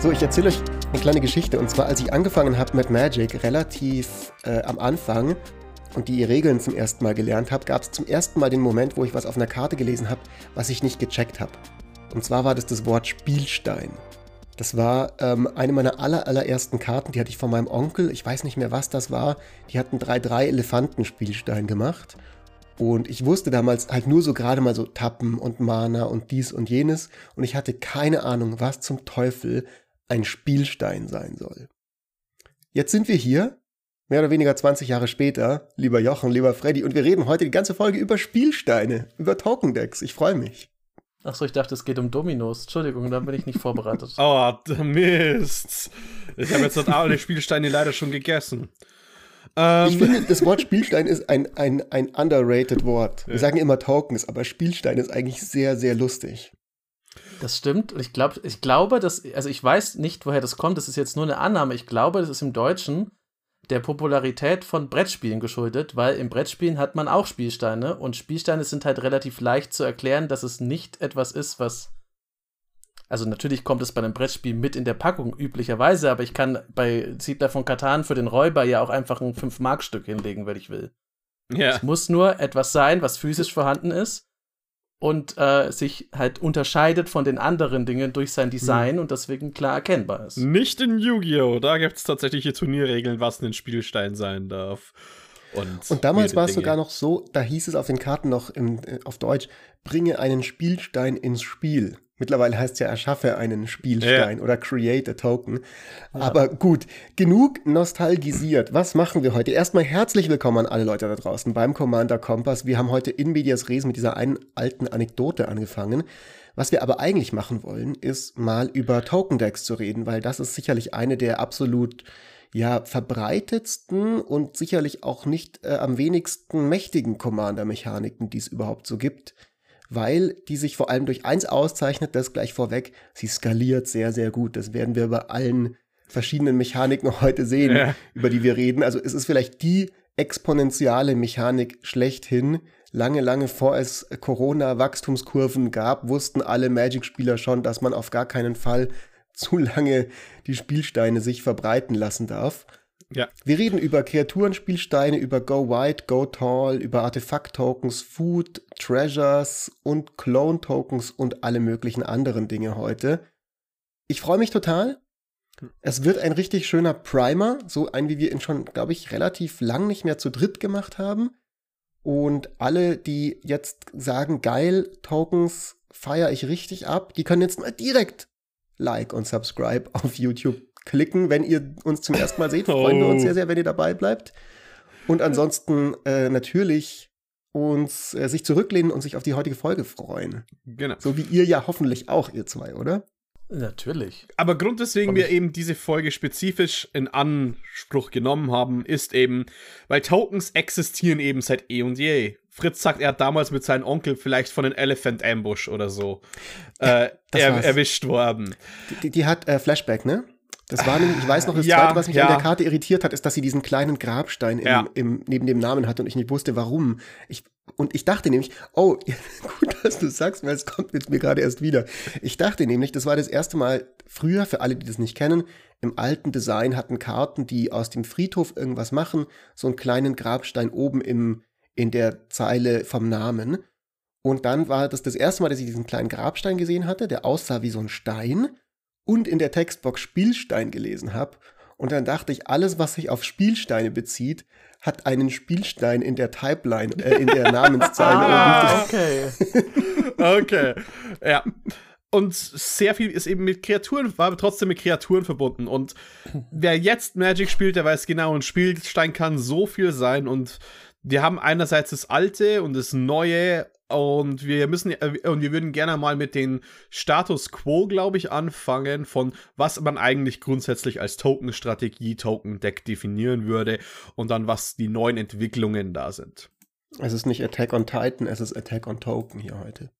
So, ich erzähle euch eine kleine Geschichte. Und zwar, als ich angefangen habe mit Magic, relativ äh, am Anfang und die Regeln zum ersten Mal gelernt habe, gab es zum ersten Mal den Moment, wo ich was auf einer Karte gelesen habe, was ich nicht gecheckt habe. Und zwar war das das Wort Spielstein. Das war ähm, eine meiner aller, allerersten Karten, die hatte ich von meinem Onkel. Ich weiß nicht mehr, was das war. Die hatten 3-3 Elefantenspielstein gemacht. Und ich wusste damals halt nur so gerade mal so Tappen und Mana und dies und jenes. Und ich hatte keine Ahnung, was zum Teufel ein Spielstein sein soll. Jetzt sind wir hier, mehr oder weniger 20 Jahre später, lieber Jochen, lieber Freddy, und wir reden heute die ganze Folge über Spielsteine, über Token Decks. Ich freue mich. Achso, ich dachte, es geht um Dominos. Entschuldigung, da bin ich nicht vorbereitet. oh, Mist. Ich habe jetzt alle Spielsteine leider schon gegessen. Ähm. Ich finde, das Wort Spielstein ist ein, ein, ein underrated Wort. Wir ja. sagen immer Tokens, aber Spielstein ist eigentlich sehr, sehr lustig. Das stimmt. Und ich, glaub, ich glaube, dass, also ich weiß nicht, woher das kommt, das ist jetzt nur eine Annahme. Ich glaube, das ist im Deutschen der Popularität von Brettspielen geschuldet, weil im Brettspielen hat man auch Spielsteine und Spielsteine sind halt relativ leicht zu erklären, dass es nicht etwas ist, was. Also natürlich kommt es bei einem Brettspiel mit in der Packung üblicherweise, aber ich kann bei Siedler von Katan für den Räuber ja auch einfach ein 5-Mark-Stück hinlegen, wenn ich will. Ja. Es muss nur etwas sein, was physisch vorhanden ist und äh, sich halt unterscheidet von den anderen Dingen durch sein Design hm. und deswegen klar erkennbar ist. Nicht in Yu-Gi-Oh! Da gibt es tatsächliche Turnierregeln, was ein Spielstein sein darf. Und, und damals war es sogar noch so, da hieß es auf den Karten noch im, äh, auf Deutsch, bringe einen Spielstein ins Spiel. Mittlerweile heißt es ja, erschaffe einen Spielstein ja. oder create a token. Ja. Aber gut, genug nostalgisiert. Was machen wir heute? Erstmal herzlich willkommen an alle Leute da draußen beim Commander Kompass. Wir haben heute in Medias Res mit dieser einen alten Anekdote angefangen. Was wir aber eigentlich machen wollen, ist mal über Token Decks zu reden, weil das ist sicherlich eine der absolut ja, verbreitetsten und sicherlich auch nicht äh, am wenigsten mächtigen Commander-Mechaniken, die es überhaupt so gibt weil die sich vor allem durch eins auszeichnet, das gleich vorweg, sie skaliert sehr, sehr gut. Das werden wir bei allen verschiedenen Mechaniken heute sehen, ja. über die wir reden. Also es ist vielleicht die exponentielle Mechanik schlechthin. Lange, lange vor es Corona-Wachstumskurven gab, wussten alle Magic-Spieler schon, dass man auf gar keinen Fall zu lange die Spielsteine sich verbreiten lassen darf. Ja. Wir reden über Kreaturenspielsteine, über Go Wide, Go Tall, über Artefakt-Tokens, Food, Treasures und Clone-Tokens und alle möglichen anderen Dinge heute. Ich freue mich total. Es wird ein richtig schöner Primer, so ein, wie wir ihn schon, glaube ich, relativ lang nicht mehr zu dritt gemacht haben. Und alle, die jetzt sagen, geil, Tokens feiere ich richtig ab, die können jetzt mal direkt Like und Subscribe auf YouTube klicken, wenn ihr uns zum ersten Mal seht. Freuen oh. wir uns oh. sehr, sehr, wenn ihr dabei bleibt. Und ansonsten äh, natürlich uns äh, sich zurücklehnen und sich auf die heutige Folge freuen. Genau. So wie ihr ja hoffentlich auch, ihr zwei, oder? Natürlich. Aber Grund, weswegen wir eben diese Folge spezifisch in Anspruch genommen haben, ist eben, weil Tokens existieren eben seit eh und je. Fritz sagt, er hat damals mit seinem Onkel vielleicht von einem Elephant Ambush oder so äh, er, erwischt worden. Die, die hat äh, Flashback, ne? Das war nämlich, ich weiß noch, das ja, Zweite, was mich ja. an der Karte irritiert hat, ist, dass sie diesen kleinen Grabstein im, ja. im, neben dem Namen hatte und ich nicht wusste, warum. Ich, und ich dachte nämlich, oh, gut, dass du sagst, weil es kommt jetzt mir gerade erst wieder. Ich dachte nämlich, das war das erste Mal früher, für alle, die das nicht kennen, im alten Design hatten Karten, die aus dem Friedhof irgendwas machen, so einen kleinen Grabstein oben im, in der Zeile vom Namen. Und dann war das das erste Mal, dass ich diesen kleinen Grabstein gesehen hatte, der aussah wie so ein Stein und in der Textbox Spielstein gelesen habe. Und dann dachte ich, alles, was sich auf Spielsteine bezieht, hat einen Spielstein in der Typeline, äh, in der Namenszeile. ah, okay. okay. Ja. Und sehr viel ist eben mit Kreaturen, war aber trotzdem mit Kreaturen verbunden. Und wer jetzt Magic spielt, der weiß genau, ein Spielstein kann so viel sein. Und wir haben einerseits das Alte und das Neue und wir müssen äh, und wir würden gerne mal mit dem Status Quo, glaube ich, anfangen, von was man eigentlich grundsätzlich als Token-Strategie, Token-Deck definieren würde und dann was die neuen Entwicklungen da sind. Es ist nicht Attack on Titan, es ist Attack on Token hier heute.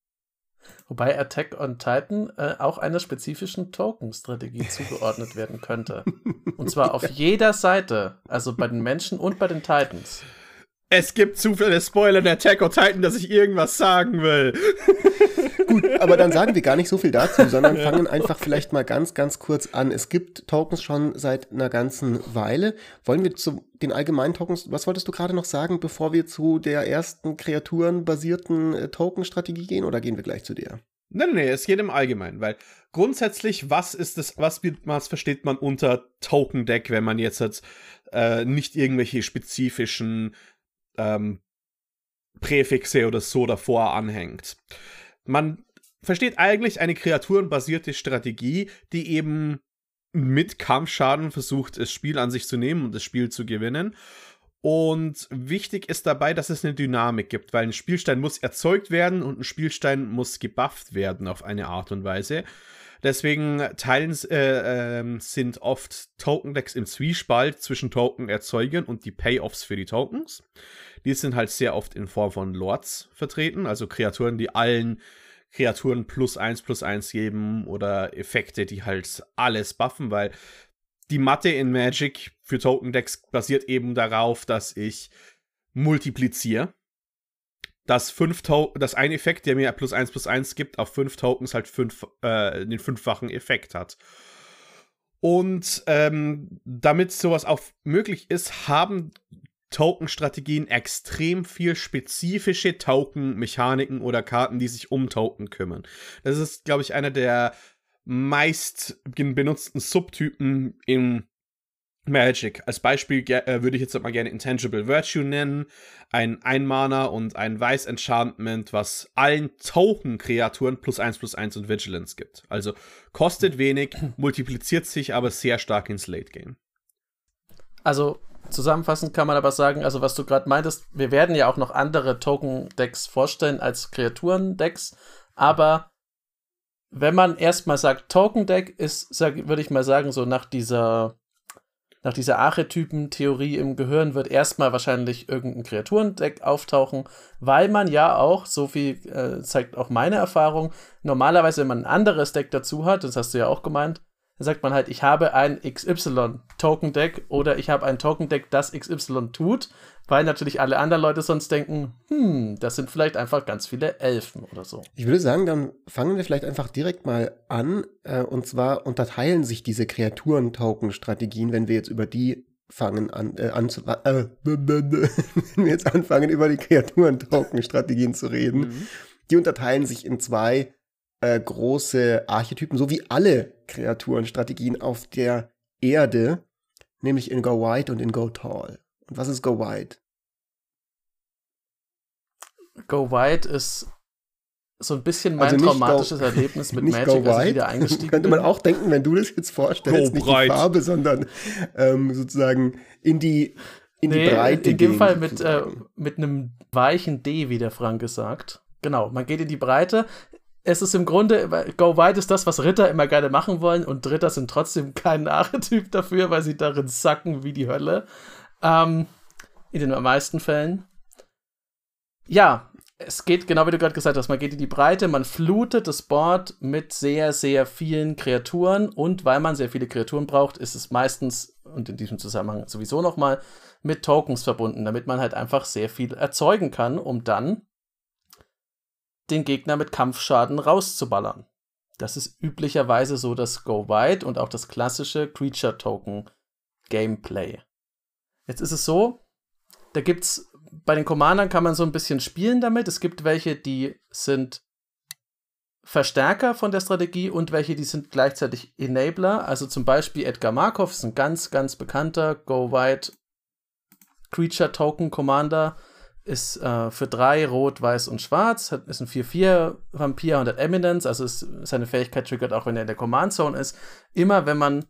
Wobei Attack on Titan äh, auch einer spezifischen Token-Strategie zugeordnet werden könnte. Und zwar auf jeder Seite, also bei den Menschen und bei den Titans. Es gibt zu viele Spoiler in Attack on Titan, dass ich irgendwas sagen will. Gut, aber dann sagen wir gar nicht so viel dazu, sondern fangen einfach vielleicht mal ganz, ganz kurz an. Es gibt Tokens schon seit einer ganzen Weile. Wollen wir zu den allgemeinen Tokens, was wolltest du gerade noch sagen, bevor wir zu der ersten kreaturenbasierten äh, Token-Strategie gehen oder gehen wir gleich zu der? Nein, nein, nee, es geht im Allgemeinen, weil grundsätzlich, was ist das, was, was versteht man unter Token Deck, wenn man jetzt äh, nicht irgendwelche spezifischen ähm, Präfixe oder so davor anhängt. Man versteht eigentlich eine kreaturenbasierte Strategie, die eben mit Kampfschaden versucht, das Spiel an sich zu nehmen und das Spiel zu gewinnen. Und wichtig ist dabei, dass es eine Dynamik gibt, weil ein Spielstein muss erzeugt werden und ein Spielstein muss gebufft werden auf eine Art und Weise. Deswegen teilen äh, äh, sind oft Token-Decks im Zwiespalt zwischen Token-Erzeugern und die Payoffs für die Tokens. Die sind halt sehr oft in Form von Lords vertreten, also Kreaturen, die allen Kreaturen plus eins plus eins geben oder Effekte, die halt alles buffen, weil die Mathe in Magic für Token Decks basiert eben darauf, dass ich multipliziere. Dass, fünf dass ein Effekt, der mir plus eins plus eins gibt, auf fünf Tokens halt fünf, äh, den fünffachen Effekt hat. Und ähm, damit sowas auch möglich ist, haben Token-Strategien extrem viel spezifische Token-Mechaniken oder Karten, die sich um Token kümmern. Das ist, glaube ich, einer der meist benutzten Subtypen im Magic. Als Beispiel äh, würde ich jetzt mal gerne Intangible Virtue nennen. Ein Einmana und ein Weiß Enchantment, was allen Token-Kreaturen plus 1 plus 1 und Vigilance gibt. Also kostet wenig, multipliziert sich aber sehr stark ins Late Game. Also Zusammenfassend kann man aber sagen, also was du gerade meintest, wir werden ja auch noch andere Token-Decks vorstellen als Kreaturen-Decks, aber wenn man erstmal sagt, Token-Deck ist, würde ich mal sagen, so nach dieser, nach dieser Archetypen-Theorie im Gehirn wird erstmal wahrscheinlich irgendein Kreaturendeck auftauchen, weil man ja auch, so viel äh, zeigt auch meine Erfahrung, normalerweise, wenn man ein anderes Deck dazu hat, das hast du ja auch gemeint, dann sagt man halt, ich habe ein XY-Token-Deck oder ich habe ein Token-Deck, das XY tut, weil natürlich alle anderen Leute sonst denken, hm, das sind vielleicht einfach ganz viele Elfen oder so. Ich würde sagen, dann fangen wir vielleicht einfach direkt mal an. Äh, und zwar unterteilen sich diese Kreaturen-Token-Strategien, wenn wir jetzt über die fangen an, äh, an zu, äh, wenn wir jetzt anfangen, über die Kreaturen-Token-Strategien zu reden. Mhm. Die unterteilen sich in zwei äh, große Archetypen, so wie alle Kreaturenstrategien auf der Erde, nämlich in Go White und in Go Tall. Und was ist Go White? Go White ist so ein bisschen mein also traumatisches go, Erlebnis mit Magic, als ich wieder eingestiegen Könnte man auch denken, wenn du das jetzt vorstellst, go nicht bright. die Farbe, sondern ähm, sozusagen in die, in nee, die Breite In dem Fall mit, äh, mit einem weichen D, wie der Frank sagt. Genau, man geht in die Breite es ist im Grunde, Go Wide ist das, was Ritter immer gerne machen wollen und Ritter sind trotzdem kein Archetyp dafür, weil sie darin sacken wie die Hölle. Ähm, in den meisten Fällen. Ja, es geht genau wie du gerade gesagt hast, man geht in die Breite, man flutet das Board mit sehr, sehr vielen Kreaturen und weil man sehr viele Kreaturen braucht, ist es meistens und in diesem Zusammenhang sowieso nochmal mit Tokens verbunden, damit man halt einfach sehr viel erzeugen kann, um dann den Gegner mit Kampfschaden rauszuballern. Das ist üblicherweise so das Go Wide und auch das klassische Creature Token Gameplay. Jetzt ist es so, da gibt's bei den Commandern kann man so ein bisschen spielen damit. Es gibt welche, die sind Verstärker von der Strategie und welche, die sind gleichzeitig Enabler. Also zum Beispiel Edgar Markov ist ein ganz, ganz bekannter Go Wide Creature Token Commander, ist äh, für drei Rot, Weiß und Schwarz, hat, ist ein 4-4 Vampir und hat Eminence, also ist, seine Fähigkeit triggert auch, wenn er in der Command Zone ist. Immer wenn man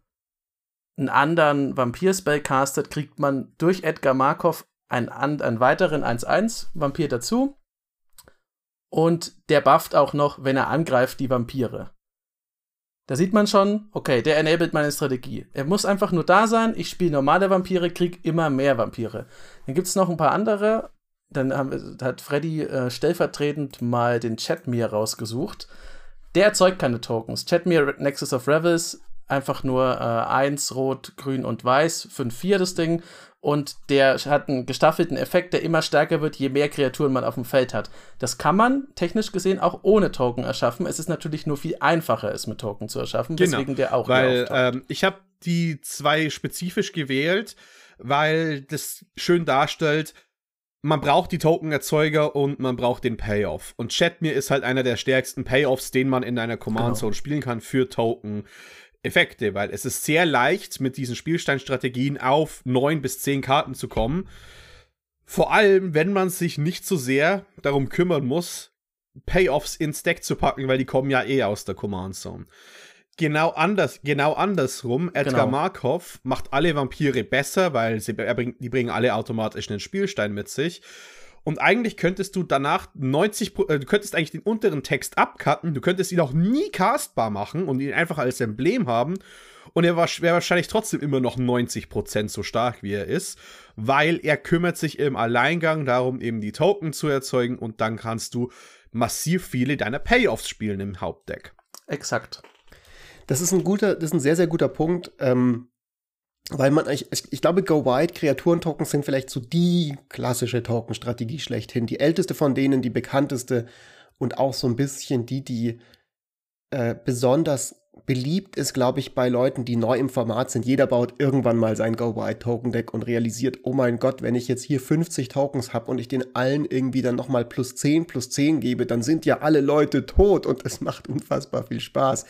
einen anderen Vampir-Spell castet, kriegt man durch Edgar Markov einen, einen weiteren 1-1 Vampir dazu. Und der bufft auch noch, wenn er angreift, die Vampire. Da sieht man schon, okay, der enabled meine Strategie. Er muss einfach nur da sein, ich spiele normale Vampire, krieg immer mehr Vampire. Dann gibt es noch ein paar andere dann haben, hat Freddy äh, stellvertretend mal den Chatmere rausgesucht. Der erzeugt keine Tokens. Chatmere Nexus of Revels einfach nur äh, 1, Rot, Grün und Weiß, 5, 4 das Ding. Und der hat einen gestaffelten Effekt, der immer stärker wird, je mehr Kreaturen man auf dem Feld hat. Das kann man technisch gesehen auch ohne Token erschaffen. Es ist natürlich nur viel einfacher, es mit Token zu erschaffen, genau, deswegen der auch Weil ähm, ich habe die zwei spezifisch gewählt, weil das schön darstellt, man braucht die Token-Erzeuger und man braucht den Payoff. Und Chatmere ist halt einer der stärksten Payoffs, den man in einer Command Zone genau. spielen kann für Token. Effekte, weil es ist sehr leicht, mit diesen Spielsteinstrategien auf neun bis zehn Karten zu kommen. Vor allem, wenn man sich nicht so sehr darum kümmern muss, Payoffs ins Deck zu packen, weil die kommen ja eh aus der Command Zone. Genau anders, genau andersrum. Edgar genau. Markov macht alle Vampire besser, weil sie, bringt, die bringen alle automatisch einen Spielstein mit sich. Und eigentlich könntest du danach 90, äh, du könntest eigentlich den unteren Text abcutten, du könntest ihn auch nie castbar machen und ihn einfach als Emblem haben. Und er wäre wahrscheinlich trotzdem immer noch 90% so stark, wie er ist, weil er kümmert sich im Alleingang darum, eben die Token zu erzeugen und dann kannst du massiv viele deiner Payoffs spielen im Hauptdeck. Exakt. Das ist ein guter, das ist ein sehr, sehr guter Punkt. Ähm, weil man, ich, ich glaube, Go Wide Kreaturen-Tokens sind vielleicht so die klassische Token-Strategie schlechthin. Die älteste von denen, die bekannteste und auch so ein bisschen die, die äh, besonders beliebt ist, glaube ich, bei Leuten, die neu im Format sind. Jeder baut irgendwann mal sein Go Wide Token Deck und realisiert, oh mein Gott, wenn ich jetzt hier 50 Tokens habe und ich den allen irgendwie dann nochmal plus 10 plus 10 gebe, dann sind ja alle Leute tot und es macht unfassbar viel Spaß.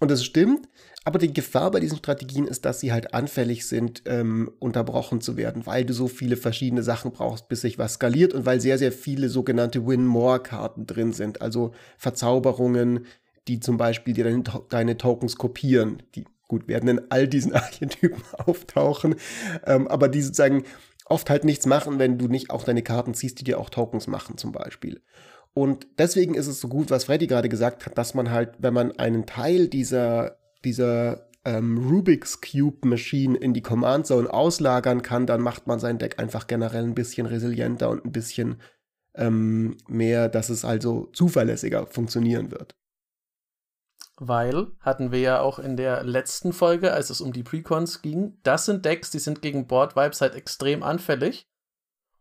Und das stimmt, aber die Gefahr bei diesen Strategien ist, dass sie halt anfällig sind, ähm, unterbrochen zu werden, weil du so viele verschiedene Sachen brauchst, bis sich was skaliert und weil sehr, sehr viele sogenannte Win-More-Karten drin sind. Also Verzauberungen, die zum Beispiel dir deine, deine Tokens kopieren. Die gut werden in all diesen Archetypen auftauchen, ähm, aber die sozusagen oft halt nichts machen, wenn du nicht auch deine Karten ziehst, die dir auch Tokens machen zum Beispiel. Und deswegen ist es so gut, was Freddy gerade gesagt hat, dass man halt, wenn man einen Teil dieser, dieser ähm, Rubik's Cube Machine in die Command Zone auslagern kann, dann macht man sein Deck einfach generell ein bisschen resilienter und ein bisschen ähm, mehr, dass es also zuverlässiger funktionieren wird. Weil, hatten wir ja auch in der letzten Folge, als es um die Precons ging, das sind Decks, die sind gegen Board Vibes halt extrem anfällig.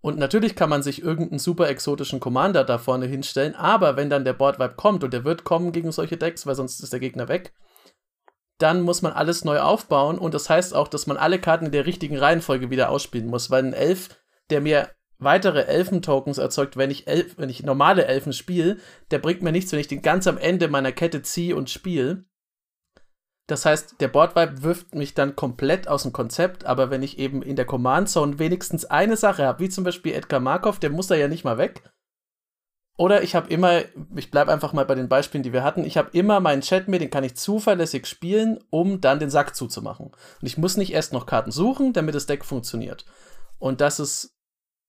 Und natürlich kann man sich irgendeinen super exotischen Commander da vorne hinstellen, aber wenn dann der Boardwipe kommt und der wird kommen gegen solche Decks, weil sonst ist der Gegner weg, dann muss man alles neu aufbauen und das heißt auch, dass man alle Karten in der richtigen Reihenfolge wieder ausspielen muss, weil ein Elf, der mir weitere Elfen-Tokens erzeugt, wenn ich, Elf, wenn ich normale Elfen spiele, der bringt mir nichts, wenn ich den ganz am Ende meiner Kette ziehe und spiele. Das heißt, der Boardwipe wirft mich dann komplett aus dem Konzept, aber wenn ich eben in der Command Zone wenigstens eine Sache habe, wie zum Beispiel Edgar Markov, der muss da ja nicht mal weg. Oder ich habe immer, ich bleibe einfach mal bei den Beispielen, die wir hatten, ich habe immer meinen Chat mir, den kann ich zuverlässig spielen, um dann den Sack zuzumachen. Und ich muss nicht erst noch Karten suchen, damit das Deck funktioniert. Und das ist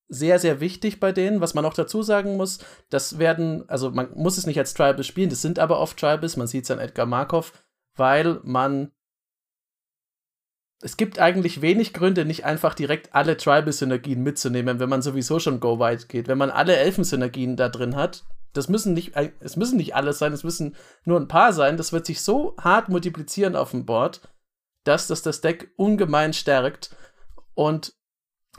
sehr, sehr wichtig bei denen. Was man auch dazu sagen muss, das werden, also man muss es nicht als Tribals spielen, das sind aber oft Tribals, man sieht es an Edgar Markov, weil man. Es gibt eigentlich wenig Gründe, nicht einfach direkt alle Tribal-Synergien mitzunehmen, wenn man sowieso schon go wide geht. Wenn man alle Elfen-Synergien da drin hat, das müssen nicht, äh, es müssen nicht alles sein, es müssen nur ein paar sein. Das wird sich so hart multiplizieren auf dem Board, dass das das Deck ungemein stärkt. Und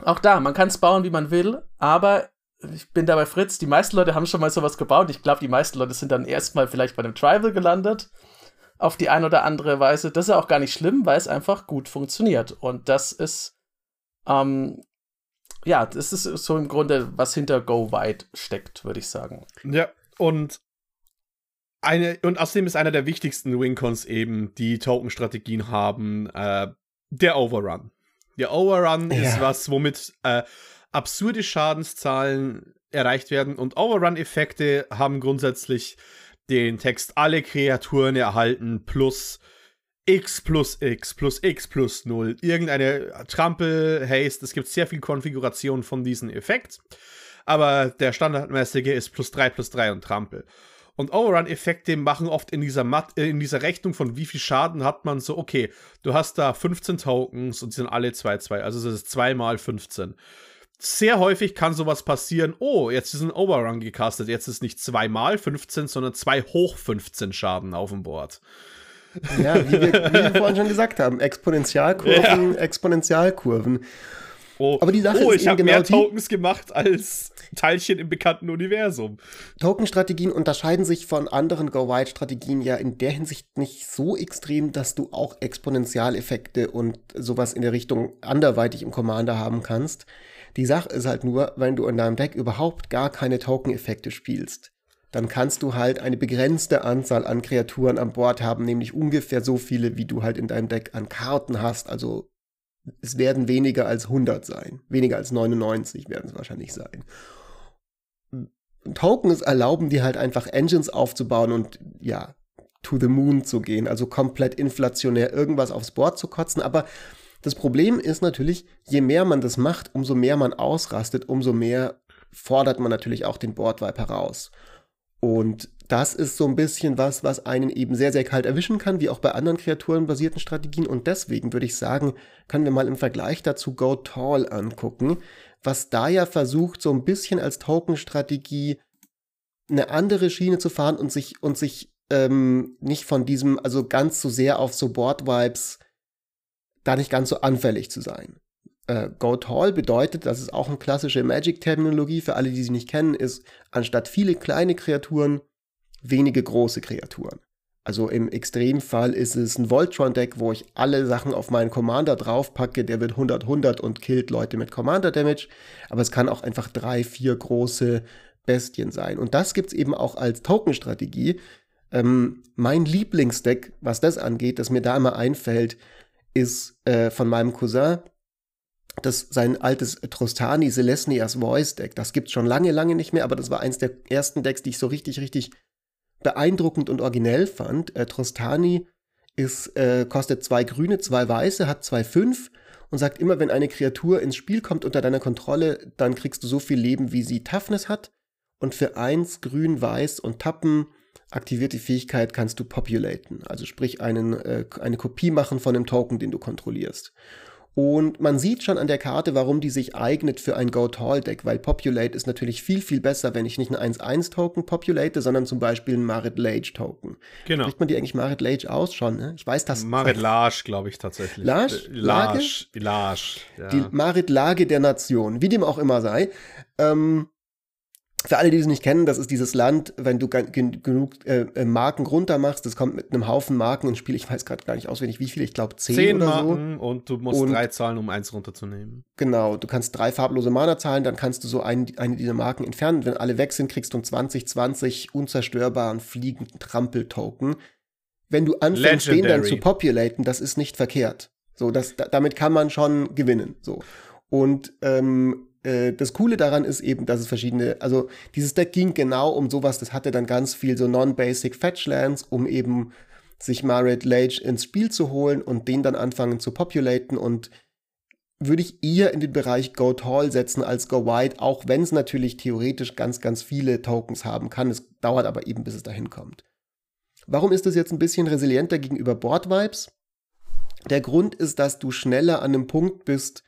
auch da, man kann es bauen, wie man will, aber ich bin da bei Fritz, die meisten Leute haben schon mal sowas gebaut. Ich glaube, die meisten Leute sind dann erstmal vielleicht bei einem Tribal gelandet auf die eine oder andere Weise. Das ist auch gar nicht schlimm, weil es einfach gut funktioniert. Und das ist, ähm, ja, das ist so im Grunde, was hinter Go Wide steckt, würde ich sagen. Ja, und eine, und außerdem ist einer der wichtigsten Wincons eben, die Token-Strategien haben, äh, der Overrun. Der Overrun ja. ist was, womit äh, absurde Schadenszahlen erreicht werden und Overrun-Effekte haben grundsätzlich den Text alle Kreaturen erhalten plus x plus x plus x plus 0. Irgendeine Trampel, Haste, es gibt sehr viel Konfiguration von diesem Effekt. Aber der standardmäßige ist plus 3 plus 3 und Trampel. Und Overrun-Effekte machen oft in dieser, Mat äh, in dieser Rechnung von wie viel Schaden hat man so, okay, du hast da 15 Tokens und die sind alle 2-2, also das ist 2 mal 15 sehr häufig kann sowas passieren. Oh, jetzt ist ein Overrun gecastet. Jetzt ist nicht 2 mal 15, sondern 2 hoch 15 Schaden auf dem Board. Ja, wie wir, wie wir vorhin schon gesagt haben, Exponentialkurven, ja. Exponentialkurven. Oh, Aber die Sache oh, ist ich habe genau mehr Tokens gemacht als Teilchen im bekannten Universum. Token-Strategien unterscheiden sich von anderen Go-Wide-Strategien ja in der Hinsicht nicht so extrem, dass du auch Exponentialeffekte und sowas in der Richtung anderweitig im Commander haben kannst. Die Sache ist halt nur, wenn du in deinem Deck überhaupt gar keine Token-Effekte spielst, dann kannst du halt eine begrenzte Anzahl an Kreaturen an Bord haben, nämlich ungefähr so viele, wie du halt in deinem Deck an Karten hast, also es werden weniger als 100 sein. Weniger als 99 werden es wahrscheinlich sein. Tokens erlauben dir halt einfach Engines aufzubauen und ja, to the moon zu gehen, also komplett inflationär irgendwas aufs Board zu kotzen. Aber das Problem ist natürlich, je mehr man das macht, umso mehr man ausrastet, umso mehr fordert man natürlich auch den Boardvibe heraus. Und das ist so ein bisschen was, was einen eben sehr, sehr kalt erwischen kann, wie auch bei anderen kreaturenbasierten Strategien. Und deswegen würde ich sagen, können wir mal im Vergleich dazu Go Tall angucken, was da ja versucht, so ein bisschen als Token-Strategie eine andere Schiene zu fahren und sich, und sich ähm, nicht von diesem, also ganz so sehr auf so Board-Vibes da nicht ganz so anfällig zu sein. Äh, Go Tall bedeutet, das ist auch eine klassische Magic-Terminologie für alle, die sie nicht kennen, ist anstatt viele kleine Kreaturen wenige große Kreaturen. Also im Extremfall ist es ein Voltron-Deck, wo ich alle Sachen auf meinen Commander draufpacke, der wird 100-100 und killt Leute mit Commander-Damage. Aber es kann auch einfach drei, vier große Bestien sein. Und das gibt es eben auch als Token-Strategie. Ähm, mein Lieblingsdeck, was das angeht, das mir da immer einfällt, ist äh, von meinem Cousin, das sein altes Trostani Celesnias Voice Deck. Das gibt es schon lange, lange nicht mehr, aber das war eins der ersten Decks, die ich so richtig, richtig beeindruckend und originell fand. Äh, Trostani ist, äh, kostet zwei grüne, zwei weiße, hat zwei fünf und sagt immer, wenn eine Kreatur ins Spiel kommt unter deiner Kontrolle, dann kriegst du so viel Leben, wie sie Toughness hat. Und für eins, grün, weiß und Tappen aktiviert die Fähigkeit, kannst du populaten. Also sprich einen, äh, eine Kopie machen von dem Token, den du kontrollierst. Und man sieht schon an der Karte, warum die sich eignet für ein Go-Tall-Deck, weil Populate ist natürlich viel, viel besser, wenn ich nicht einen 1-1-Token populate, sondern zum Beispiel einen Marit Lage-Token. Genau. Spricht man die eigentlich Marit Lage aus schon? Ne? Ich weiß das. Marit Lage, glaube ich tatsächlich. Lage? Äh, Lage? Lage. Ja. Die Marit Lage der Nation, wie dem auch immer sei. Ähm, für alle, die es nicht kennen, das ist dieses Land, wenn du genug äh, äh, Marken runter machst, das kommt mit einem Haufen Marken ins Spiel. Ich weiß gerade gar nicht auswendig, wie viele, ich glaube zehn, zehn oder Marken so. und du musst und, drei zahlen, um eins runterzunehmen. Genau, du kannst drei farblose Mana zahlen, dann kannst du so ein, eine dieser Marken entfernen. Wenn alle weg sind, kriegst du einen 2020 unzerstörbaren fliegenden Trampel-Token. Wenn du anfängst, Legendary. den dann zu populaten, das ist nicht verkehrt. So, das, damit kann man schon gewinnen. So. Und ähm, äh, das Coole daran ist eben, dass es verschiedene, also dieses Deck ging genau um sowas, das hatte dann ganz viel so non-basic Fetchlands, um eben sich Marit Lage ins Spiel zu holen und den dann anfangen zu populaten und würde ich eher in den Bereich Go Tall setzen als Go Wide, auch wenn es natürlich theoretisch ganz, ganz viele Tokens haben kann. Es dauert aber eben, bis es dahin kommt. Warum ist das jetzt ein bisschen resilienter gegenüber Board Vibes? Der Grund ist, dass du schneller an einem Punkt bist,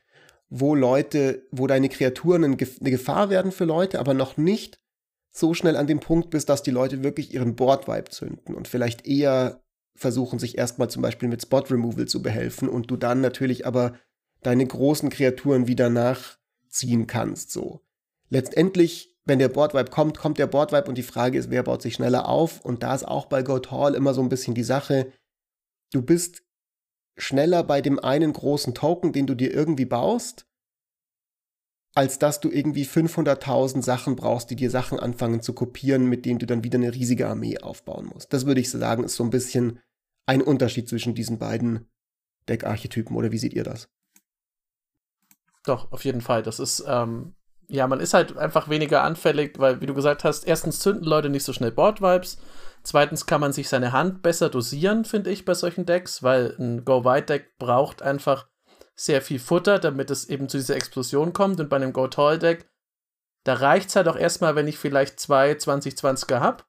wo Leute, wo deine Kreaturen eine Gefahr werden für Leute, aber noch nicht so schnell an dem Punkt bist, dass die Leute wirklich ihren Board-Vibe zünden und vielleicht eher versuchen, sich erstmal zum Beispiel mit Spot-Removal zu behelfen und du dann natürlich aber deine großen Kreaturen wieder nachziehen kannst, so. Letztendlich, wenn der Board-Vibe kommt, kommt der Board-Vibe und die Frage ist, wer baut sich schneller auf und da ist auch bei Goat Hall immer so ein bisschen die Sache, du bist schneller bei dem einen großen Token, den du dir irgendwie baust, als dass du irgendwie 500.000 Sachen brauchst, die dir Sachen anfangen zu kopieren, mit denen du dann wieder eine riesige Armee aufbauen musst. Das würde ich sagen, ist so ein bisschen ein Unterschied zwischen diesen beiden Deckarchetypen, oder wie seht ihr das? Doch, auf jeden Fall. Das ist, ähm, ja, man ist halt einfach weniger anfällig, weil, wie du gesagt hast, erstens zünden Leute nicht so schnell Board-Vibes. Zweitens kann man sich seine Hand besser dosieren, finde ich, bei solchen Decks, weil ein Go-Wide-Deck braucht einfach sehr viel Futter, damit es eben zu dieser Explosion kommt. Und bei einem Go-Tall-Deck, da reicht es halt auch erstmal, wenn ich vielleicht zwei 2020er habe.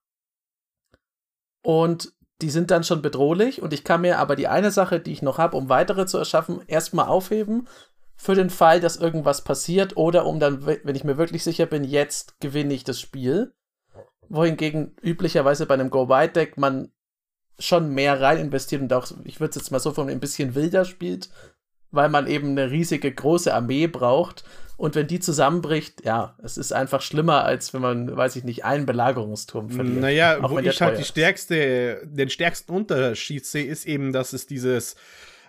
Und die sind dann schon bedrohlich. Und ich kann mir aber die eine Sache, die ich noch habe, um weitere zu erschaffen, erstmal aufheben. Für den Fall, dass irgendwas passiert oder um dann, wenn ich mir wirklich sicher bin, jetzt gewinne ich das Spiel wohingegen üblicherweise bei einem Go-Wide-Deck man schon mehr rein investiert und auch, ich würde es jetzt mal so von ein bisschen wilder spielt, weil man eben eine riesige große Armee braucht. Und wenn die zusammenbricht, ja, es ist einfach schlimmer, als wenn man, weiß ich nicht, einen Belagerungsturm verliert. Naja, wo ich halt die stärkste, den stärksten Unterschied sehe, ist eben, dass es dieses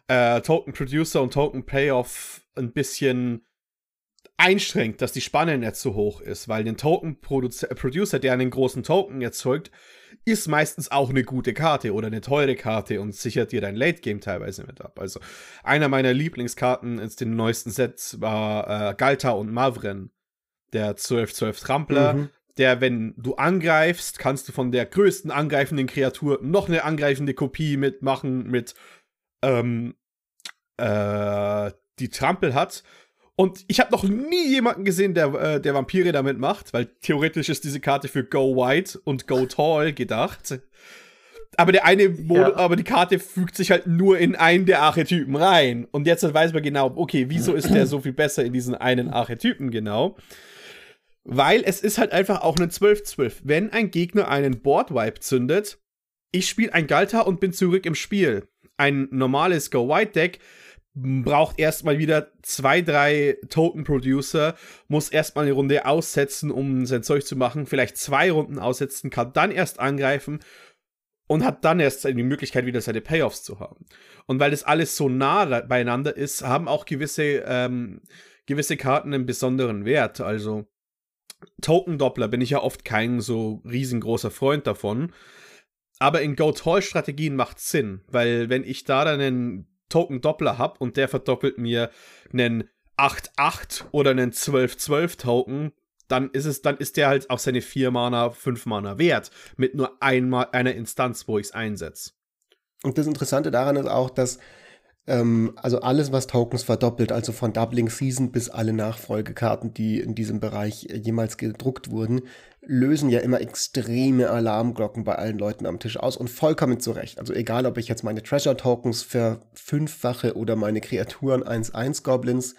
äh, Token Producer und Token Payoff ein bisschen einschränkt, dass die Spanne nicht so hoch ist, weil den Token Producer, der einen großen Token erzeugt, ist meistens auch eine gute Karte oder eine teure Karte und sichert dir dein Late Game teilweise mit ab. Also einer meiner Lieblingskarten in den neuesten Sets war äh, Galta und Mavren, der 12-12 Trampler. Mhm. Der, wenn du angreifst, kannst du von der größten angreifenden Kreatur noch eine angreifende Kopie mitmachen, mit ähm, äh, die Trampel hat und ich habe noch nie jemanden gesehen, der, äh, der Vampire damit macht, weil theoretisch ist diese Karte für Go White und Go Tall gedacht. Aber der eine Mod ja. aber die Karte fügt sich halt nur in einen der Archetypen rein. Und jetzt weiß man genau, okay, wieso ist der so viel besser in diesen einen Archetypen genau? Weil es ist halt einfach auch eine 12-12. Wenn ein Gegner einen Boardwipe zündet, ich spiele ein Galta und bin zurück im Spiel. Ein normales Go White Deck braucht erstmal wieder zwei, drei Token-Producer, muss erstmal eine Runde aussetzen, um sein Zeug zu machen, vielleicht zwei Runden aussetzen, kann dann erst angreifen und hat dann erst die Möglichkeit, wieder seine Payoffs zu haben. Und weil das alles so nah beieinander ist, haben auch gewisse, ähm, gewisse Karten einen besonderen Wert. Also Token-Doppler bin ich ja oft kein so riesengroßer Freund davon. Aber in Go-Toy-Strategien macht Sinn, weil wenn ich da dann einen Token-Doppler habe und der verdoppelt mir einen 8-8 oder einen 12-12 dann ist es, dann ist der halt auch seine 4 Mana, 5 Mana wert, mit nur einmal einer Instanz, wo ich es einsetze. Und das Interessante daran ist auch, dass ähm, also alles, was Tokens verdoppelt, also von Doubling Season bis alle Nachfolgekarten, die in diesem Bereich jemals gedruckt wurden, lösen ja immer extreme Alarmglocken bei allen Leuten am Tisch aus und vollkommen zurecht. Also egal, ob ich jetzt meine Treasure Tokens verfünffache oder meine Kreaturen 1-1 Goblins,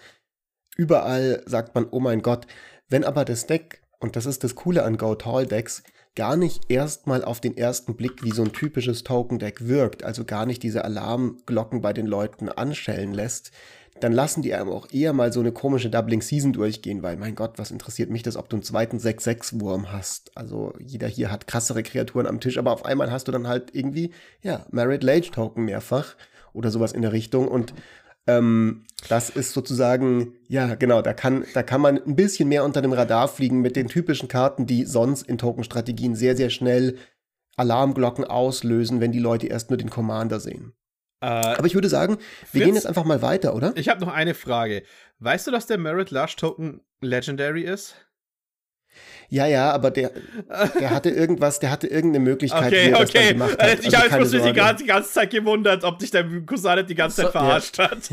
überall sagt man, oh mein Gott, wenn aber das Deck, und das ist das Coole an Go Tall Decks, gar nicht erstmal auf den ersten Blick wie so ein typisches Token-Deck wirkt, also gar nicht diese Alarmglocken bei den Leuten anschellen lässt, dann lassen die einem auch eher mal so eine komische Doubling Season durchgehen, weil mein Gott, was interessiert mich das, ob du einen zweiten 6-6-Wurm hast. Also jeder hier hat krassere Kreaturen am Tisch, aber auf einmal hast du dann halt irgendwie, ja, Merit Lage Token mehrfach oder sowas in der Richtung und ähm, das ist sozusagen, ja, genau, da kann, da kann man ein bisschen mehr unter dem Radar fliegen mit den typischen Karten, die sonst in Token-Strategien sehr, sehr schnell Alarmglocken auslösen, wenn die Leute erst nur den Commander sehen. Äh, Aber ich würde sagen, wir Fritz, gehen jetzt einfach mal weiter, oder? Ich habe noch eine Frage. Weißt du, dass der Merit Lush Token Legendary ist? Ja, ja, aber der, der hatte irgendwas, der hatte irgendeine Möglichkeit, okay, wie er okay. das dann gemacht hat. Also ich habe mich die ganze, die ganze Zeit gewundert, ob dich dein Cousin die ganze Zeit so, verarscht ja. hat.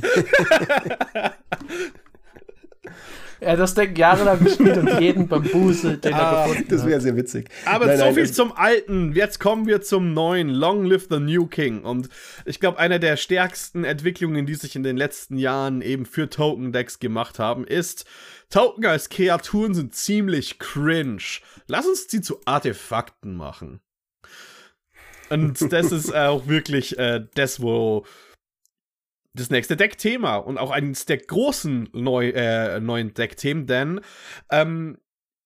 Er hat das Deck jahrelang gespielt und jeden Bambusel, den ah, er gefunden Das wäre sehr witzig. Aber nein, so nein, viel zum Alten. Jetzt kommen wir zum Neuen. Long Live the New King. Und ich glaube, eine der stärksten Entwicklungen, die sich in den letzten Jahren eben für Token-Decks gemacht haben, ist, Token als Kreaturen sind ziemlich cringe. Lass uns sie zu Artefakten machen. Und das ist auch wirklich äh, das, wo das nächste Deckthema und auch eines der großen neu, äh, neuen Deckthemen, denn ähm,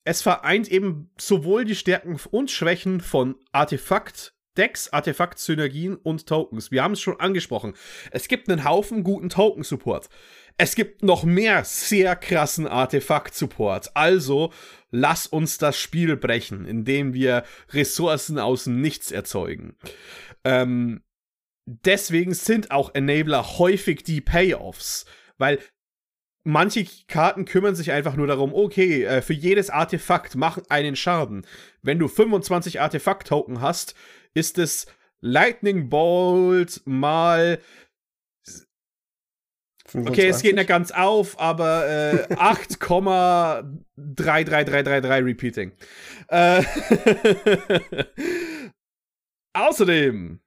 es vereint eben sowohl die Stärken und Schwächen von Artefakt, Decks, Artefakt-Synergien und Tokens. Wir haben es schon angesprochen. Es gibt einen Haufen guten Token-Support. Es gibt noch mehr sehr krassen Artefakt-Support. Also lass uns das Spiel brechen, indem wir Ressourcen aus Nichts erzeugen. Ähm, deswegen sind auch Enabler häufig die Payoffs, weil manche Karten kümmern sich einfach nur darum, okay, äh, für jedes Artefakt mach einen Schaden. Wenn du 25 Artefakt-Token hast, ist es Lightning Bolt mal 25? Okay, es geht nicht ganz auf, aber äh, 8,33333 Repeating. Äh, Außerdem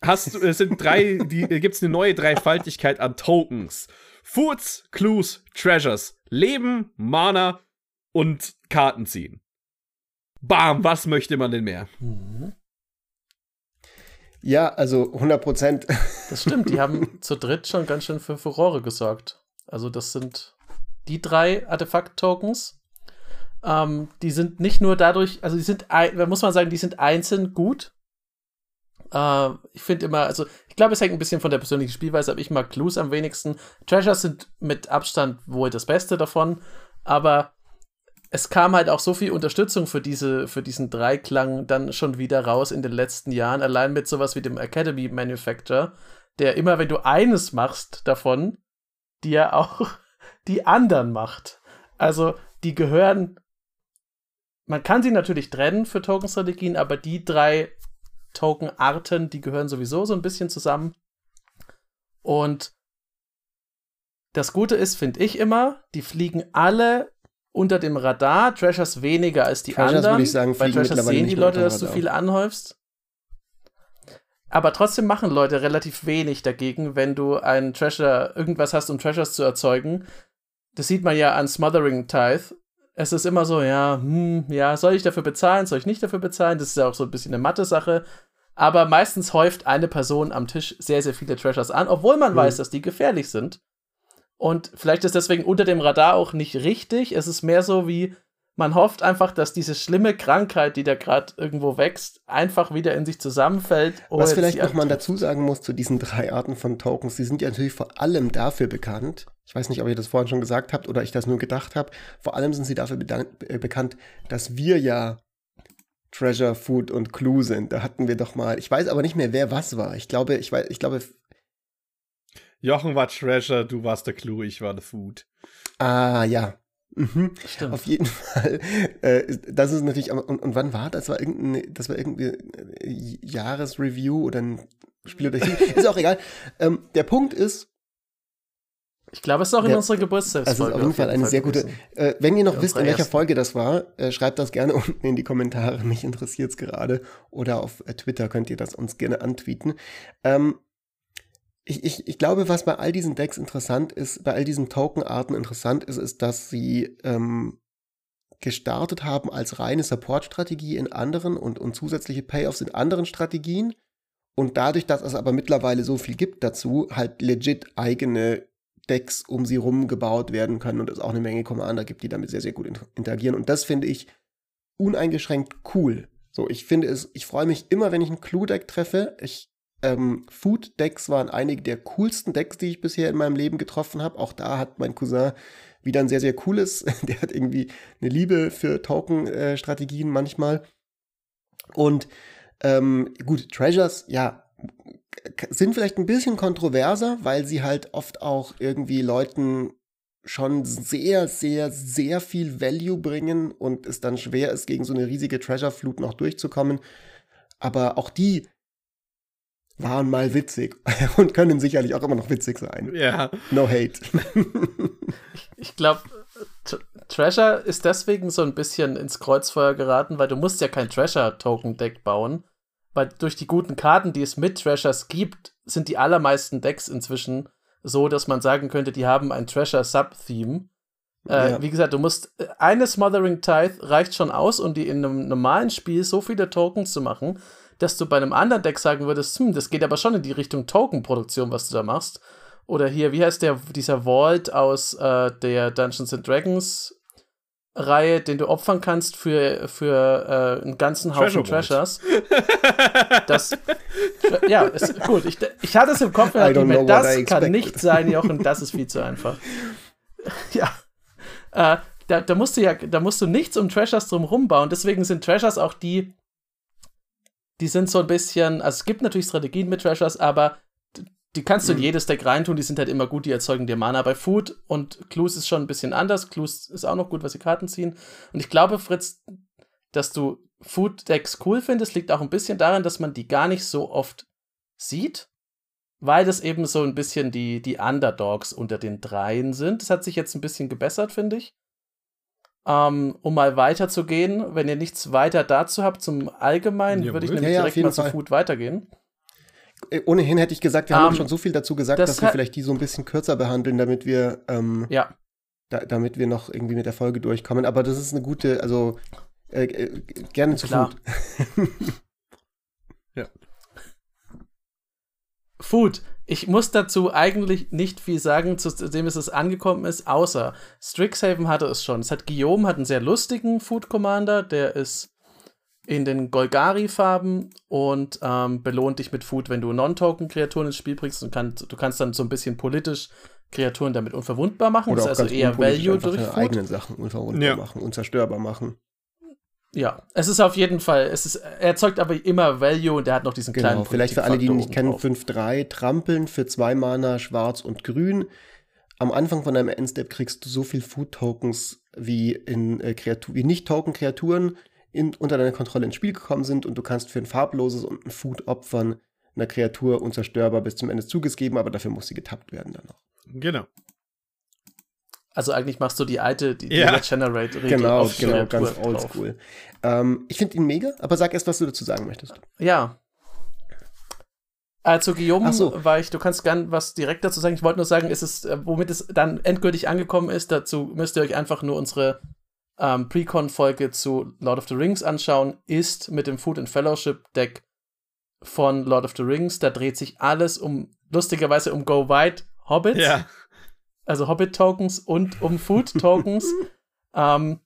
hast du, es sind drei, die äh, gibt es eine neue Dreifaltigkeit an Tokens. Foods, Clues, Treasures. Leben, Mana und Karten ziehen. Bam, was möchte man denn mehr? Mhm. Ja, also 100 Prozent. Das stimmt, die haben zu dritt schon ganz schön für Furore gesorgt. Also das sind die drei Artefakt-Tokens. Ähm, die sind nicht nur dadurch, also die sind, muss man sagen, die sind einzeln gut. Äh, ich finde immer, also ich glaube, es hängt ein bisschen von der persönlichen Spielweise ab. Ich mag Clues am wenigsten. Treasures sind mit Abstand wohl das Beste davon, aber es kam halt auch so viel Unterstützung für, diese, für diesen Dreiklang dann schon wieder raus in den letzten Jahren, allein mit sowas wie dem Academy Manufacturer, der immer, wenn du eines machst davon, dir auch die anderen macht. Also die gehören, man kann sie natürlich trennen für Token-Strategien, aber die drei Token-Arten, die gehören sowieso so ein bisschen zusammen. Und das Gute ist, finde ich immer, die fliegen alle unter dem Radar, Treasures weniger als die Treasures, anderen. Würde ich sagen, Bei Treasures sehen die Leute, dass du viel anhäufst. Aber trotzdem machen Leute relativ wenig dagegen, wenn du einen Treasure, irgendwas hast, um Treasures zu erzeugen. Das sieht man ja an Smothering Tithe. Es ist immer so, ja, hm, ja, soll ich dafür bezahlen, soll ich nicht dafür bezahlen? Das ist ja auch so ein bisschen eine Mathe-Sache. Aber meistens häuft eine Person am Tisch sehr, sehr viele Treasures an, obwohl man mhm. weiß, dass die gefährlich sind. Und vielleicht ist deswegen unter dem Radar auch nicht richtig. Es ist mehr so wie, man hofft einfach, dass diese schlimme Krankheit, die da gerade irgendwo wächst, einfach wieder in sich zusammenfällt. Was vielleicht noch man dazu sagen muss zu diesen drei Arten von Tokens, die sind ja natürlich vor allem dafür bekannt. Ich weiß nicht, ob ihr das vorhin schon gesagt habt oder ich das nur gedacht habe. Vor allem sind sie dafür äh, bekannt, dass wir ja Treasure, Food und Clue sind. Da hatten wir doch mal, ich weiß aber nicht mehr, wer was war. Ich glaube, ich weiß, ich glaube, Jochen war Treasure, du warst der Clue, ich war der Food. Ah, ja. Mhm. Stimmt. Auf jeden Fall. Äh, das ist natürlich, und, und wann war das? War irgendein, das war irgendwie äh, Jahresreview oder ein Spiel oder Ist auch egal. Ähm, der Punkt ist, ich glaube, es ist auch in der, unserer Geburtstagsfolge. Das ist auf jeden Fall eine sehr gute. Äh, wenn ihr noch wisst, in welcher ersten. Folge das war, äh, schreibt das gerne unten in die Kommentare. Mich interessiert es gerade. Oder auf äh, Twitter könnt ihr das uns gerne antweeten. Ähm, ich, ich, ich glaube, was bei all diesen Decks interessant ist, bei all diesen Token-Arten interessant ist, ist, dass sie ähm, gestartet haben als reine Support-Strategie in anderen und, und zusätzliche Payoffs in anderen Strategien. Und dadurch, dass es aber mittlerweile so viel gibt dazu, halt legit eigene Decks um sie rum gebaut werden können und es auch eine Menge Commander gibt, die damit sehr, sehr gut interagieren. Und das finde ich uneingeschränkt cool. So, ich finde es, ich freue mich immer, wenn ich ein Clue-Deck treffe. Ich ähm, Food-Decks waren einige der coolsten Decks, die ich bisher in meinem Leben getroffen habe. Auch da hat mein Cousin wieder ein sehr, sehr cooles. Der hat irgendwie eine Liebe für Token-Strategien manchmal. Und ähm, gut, Treasures, ja, sind vielleicht ein bisschen kontroverser, weil sie halt oft auch irgendwie Leuten schon sehr, sehr, sehr viel Value bringen und es dann schwer ist, gegen so eine riesige Treasure-Flut noch durchzukommen. Aber auch die waren mal witzig und können sicherlich auch immer noch witzig sein. Ja. No hate. ich glaube, Treasure ist deswegen so ein bisschen ins Kreuzfeuer geraten, weil du musst ja kein Treasure-Token-Deck bauen. Weil durch die guten Karten, die es mit Treasures gibt, sind die allermeisten Decks inzwischen so, dass man sagen könnte, die haben ein Treasure-Sub-Theme. Äh, ja. Wie gesagt, du musst äh, eine Smothering Tithe reicht schon aus, um die in einem normalen Spiel so viele Tokens zu machen, dass du bei einem anderen Deck sagen würdest, hm, das geht aber schon in die Richtung Token-Produktion, was du da machst. Oder hier, wie heißt der, dieser Vault aus äh, der Dungeons and Dragons Reihe, den du opfern kannst für, für äh, einen ganzen Haufen Treasures. das, ja, ist gut. Ich, ich hatte es im Kopf, mir, das kann nicht sein, Jochen, das ist viel zu einfach. ja. Äh, da, da musst du ja, da musst du nichts um Treasures drum rumbauen. Deswegen sind Treasures auch die, die sind so ein bisschen, also es gibt natürlich Strategien mit Treasures, aber die kannst du in mhm. jedes Deck reintun, die sind halt immer gut, die erzeugen dir Mana bei Food und Clues ist schon ein bisschen anders. Clues ist auch noch gut, was die Karten ziehen. Und ich glaube, Fritz, dass du Food-Decks cool findest, liegt auch ein bisschen daran, dass man die gar nicht so oft sieht, weil das eben so ein bisschen die, die Underdogs unter den Dreien sind. Das hat sich jetzt ein bisschen gebessert, finde ich. Ähm, um mal weiterzugehen, wenn ihr nichts weiter dazu habt zum Allgemeinen, ja, würde ich nämlich ja, direkt mal Fall. zu Food weitergehen. Äh, ohnehin hätte ich gesagt, wir um, haben ähm, schon so viel dazu gesagt, das dass wir vielleicht die so ein bisschen kürzer behandeln, damit wir, ähm, ja. Da, damit wir noch irgendwie mit der Folge durchkommen. Aber das ist eine gute, also äh, äh, gerne zu Klar. ja. Food. Ich muss dazu eigentlich nicht viel sagen, zu dem es angekommen ist, außer Strixhaven hatte es schon. Es hat Guillaume hat einen sehr lustigen Food Commander, der ist in den Golgari-Farben und ähm, belohnt dich mit Food, wenn du Non-Token-Kreaturen ins Spiel bringst und kann, du kannst dann so ein bisschen politisch Kreaturen damit unverwundbar machen. Oder das ist also eher Value durch Food. eigenen Sachen unverwundbar ja. machen, unzerstörbar machen. Ja, es ist auf jeden Fall, es ist, er erzeugt aber immer Value und er hat noch diesen genau, kleinen Vielleicht für alle, die ihn nicht kennen, 5-3, Trampeln für zwei Mana, schwarz und grün. Am Anfang von deinem Endstep kriegst du so viel Food-Tokens wie in äh, Kreatur wie Nicht-Token-Kreaturen in, unter deiner Kontrolle ins Spiel gekommen sind und du kannst für ein farbloses und ein Food opfern einer Kreatur unzerstörbar bis zum Ende des Zuges geben, aber dafür muss sie getappt werden dann noch. Genau. Also eigentlich machst du die alte, die, ja. Generate Regel Genau, genau, ganz oldschool. Ähm, ich finde ihn mega, aber sag erst, was du dazu sagen möchtest. Ja. Also Guillaume so. war ich, du kannst gern was direkt dazu sagen. Ich wollte nur sagen, ist es, äh, womit es dann endgültig angekommen ist, dazu müsst ihr euch einfach nur unsere ähm, Precon-Folge zu Lord of the Rings anschauen, ist mit dem Food and Fellowship Deck von Lord of the Rings. Da dreht sich alles um, lustigerweise um Go White Hobbits. Ja also Hobbit-Tokens und um Food-Tokens. ähm,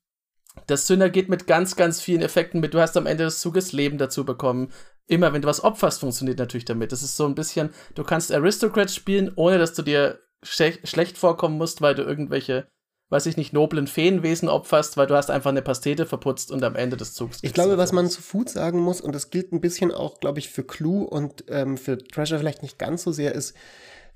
das synergiert mit ganz, ganz vielen Effekten mit. Du hast am Ende des Zuges Leben dazu bekommen. Immer wenn du was opferst, funktioniert natürlich damit. Das ist so ein bisschen, du kannst Aristocrat spielen, ohne dass du dir schlecht vorkommen musst, weil du irgendwelche, weiß ich nicht, noblen Feenwesen opferst, weil du hast einfach eine Pastete verputzt und am Ende des Zugs. Ich glaube, was man zu Food sagen muss, und das gilt ein bisschen auch, glaube ich, für Clue und ähm, für Treasure vielleicht nicht ganz so sehr, ist,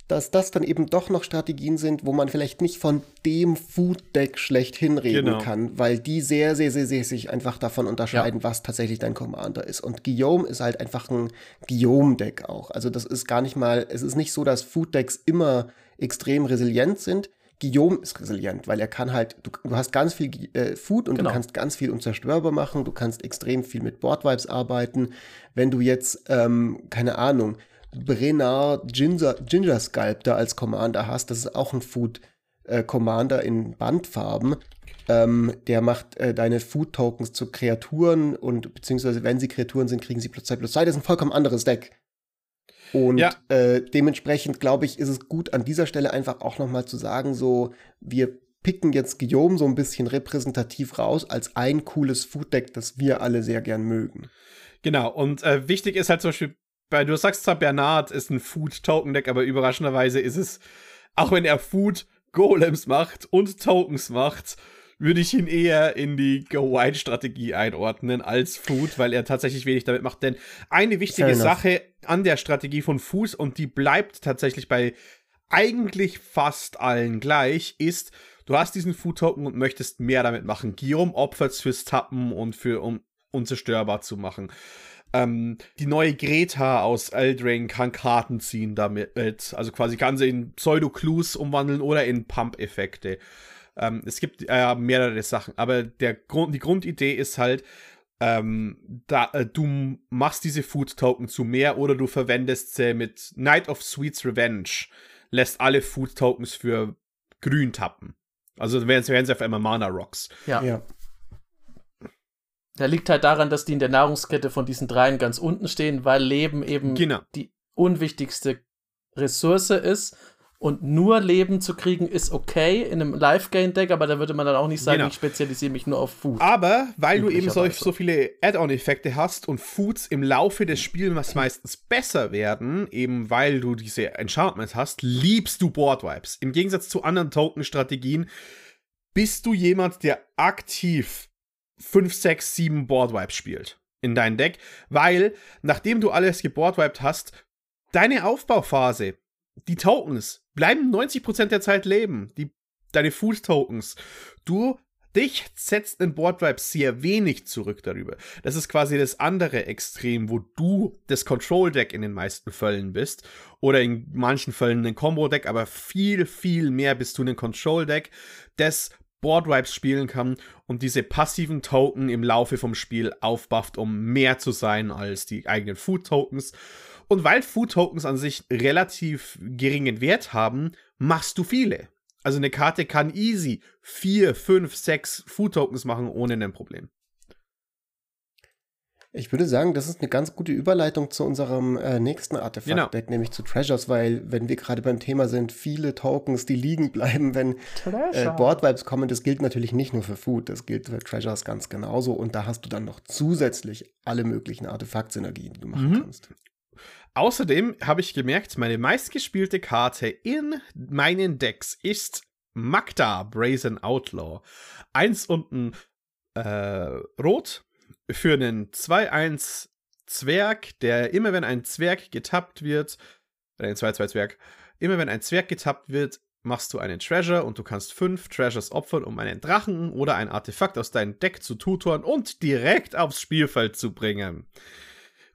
dass das dann eben doch noch Strategien sind, wo man vielleicht nicht von dem Food Deck schlecht hinreden genau. kann, weil die sehr, sehr, sehr, sehr sich einfach davon unterscheiden, ja. was tatsächlich dein Commander ist. Und Guillaume ist halt einfach ein Guillaume-Deck auch. Also das ist gar nicht mal, es ist nicht so, dass Food Decks immer extrem resilient sind. Guillaume ist resilient, weil er kann halt, du, du hast ganz viel äh, Food und genau. du kannst ganz viel unzerstörbar machen, du kannst extrem viel mit Board Vibes arbeiten. Wenn du jetzt, ähm, keine Ahnung, Brenard Ginger, Ginger Sculptor als Commander hast, das ist auch ein Food äh, Commander in Bandfarben. Ähm, der macht äh, deine Food Tokens zu Kreaturen und beziehungsweise wenn sie Kreaturen sind, kriegen sie plus 2 plus 2. Das ist ein vollkommen anderes Deck. Und ja. äh, dementsprechend glaube ich, ist es gut an dieser Stelle einfach auch nochmal zu sagen, so wir picken jetzt Guillaume so ein bisschen repräsentativ raus als ein cooles Food Deck, das wir alle sehr gern mögen. Genau, und äh, wichtig ist halt zum Beispiel weil du sagst zwar, Bernard ist ein Food-Token-Deck, aber überraschenderweise ist es, auch wenn er Food-Golems macht und Tokens macht, würde ich ihn eher in die Go-Wide-Strategie einordnen als Food, weil er tatsächlich wenig damit macht. Denn eine wichtige Sache an der Strategie von Food, und die bleibt tatsächlich bei eigentlich fast allen gleich, ist, du hast diesen Food-Token und möchtest mehr damit machen. Guillaume opfert fürs Tappen und für um unzerstörbar zu machen. Ähm, die neue Greta aus Eldrain kann Karten ziehen damit. Also quasi kann sie in Pseudo-Clues umwandeln oder in Pump-Effekte. Ähm, es gibt äh, mehrere Sachen, aber der Grund, die Grundidee ist halt, ähm, da, äh, du machst diese Food-Token zu mehr oder du verwendest sie mit Night of Sweets Revenge, lässt alle Food-Tokens für grün tappen. Also werden sie auf einmal Mana Rocks. Ja. ja. Der liegt halt daran, dass die in der Nahrungskette von diesen dreien ganz unten stehen, weil Leben eben genau. die unwichtigste Ressource ist. Und nur Leben zu kriegen ist okay in einem Live-Gain-Deck, aber da würde man dann auch nicht sagen, genau. ich spezialisiere mich nur auf Food. Aber weil du eben solch, so viele Add-on-Effekte hast und Foods im Laufe des Spiels meistens besser werden, eben weil du diese Enchantments hast, liebst du Board-Vibes. Im Gegensatz zu anderen Token-Strategien bist du jemand, der aktiv 5, 6, 7 Boardwipes spielt in dein Deck, weil nachdem du alles geboardwiped hast, deine Aufbauphase, die Tokens bleiben 90% der Zeit leben, die, deine Food-Tokens. Du dich setzt ein Boardwipe sehr wenig zurück darüber. Das ist quasi das andere Extrem, wo du das Control-Deck in den meisten Fällen bist. Oder in manchen Fällen ein Combo-Deck, aber viel, viel mehr bist du ein Control-Deck, das Boardwipes spielen kann und diese passiven Token im Laufe vom Spiel aufbufft, um mehr zu sein als die eigenen Food Tokens. Und weil Food Tokens an sich relativ geringen Wert haben, machst du viele. Also eine Karte kann easy vier, fünf, sechs Food Tokens machen ohne ein Problem. Ich würde sagen, das ist eine ganz gute Überleitung zu unserem äh, nächsten Artefakt-Deck, genau. nämlich zu Treasures, weil wenn wir gerade beim Thema sind, viele Tokens, die liegen bleiben, wenn äh, Board-Vibes kommen, das gilt natürlich nicht nur für Food, das gilt für Treasures ganz genauso und da hast du dann noch zusätzlich alle möglichen Artefakt-Synergien, die du machen mhm. kannst. Außerdem habe ich gemerkt, meine meistgespielte Karte in meinen Decks ist Magda Brazen Outlaw. Eins und ein äh, Rot für einen 2-1 Zwerg, der immer wenn ein Zwerg getappt wird, oder ein 2-2 Zwerg, immer wenn ein Zwerg getappt wird, machst du einen Treasure und du kannst fünf Treasures opfern, um einen Drachen oder ein Artefakt aus deinem Deck zu tutoren und direkt aufs Spielfeld zu bringen.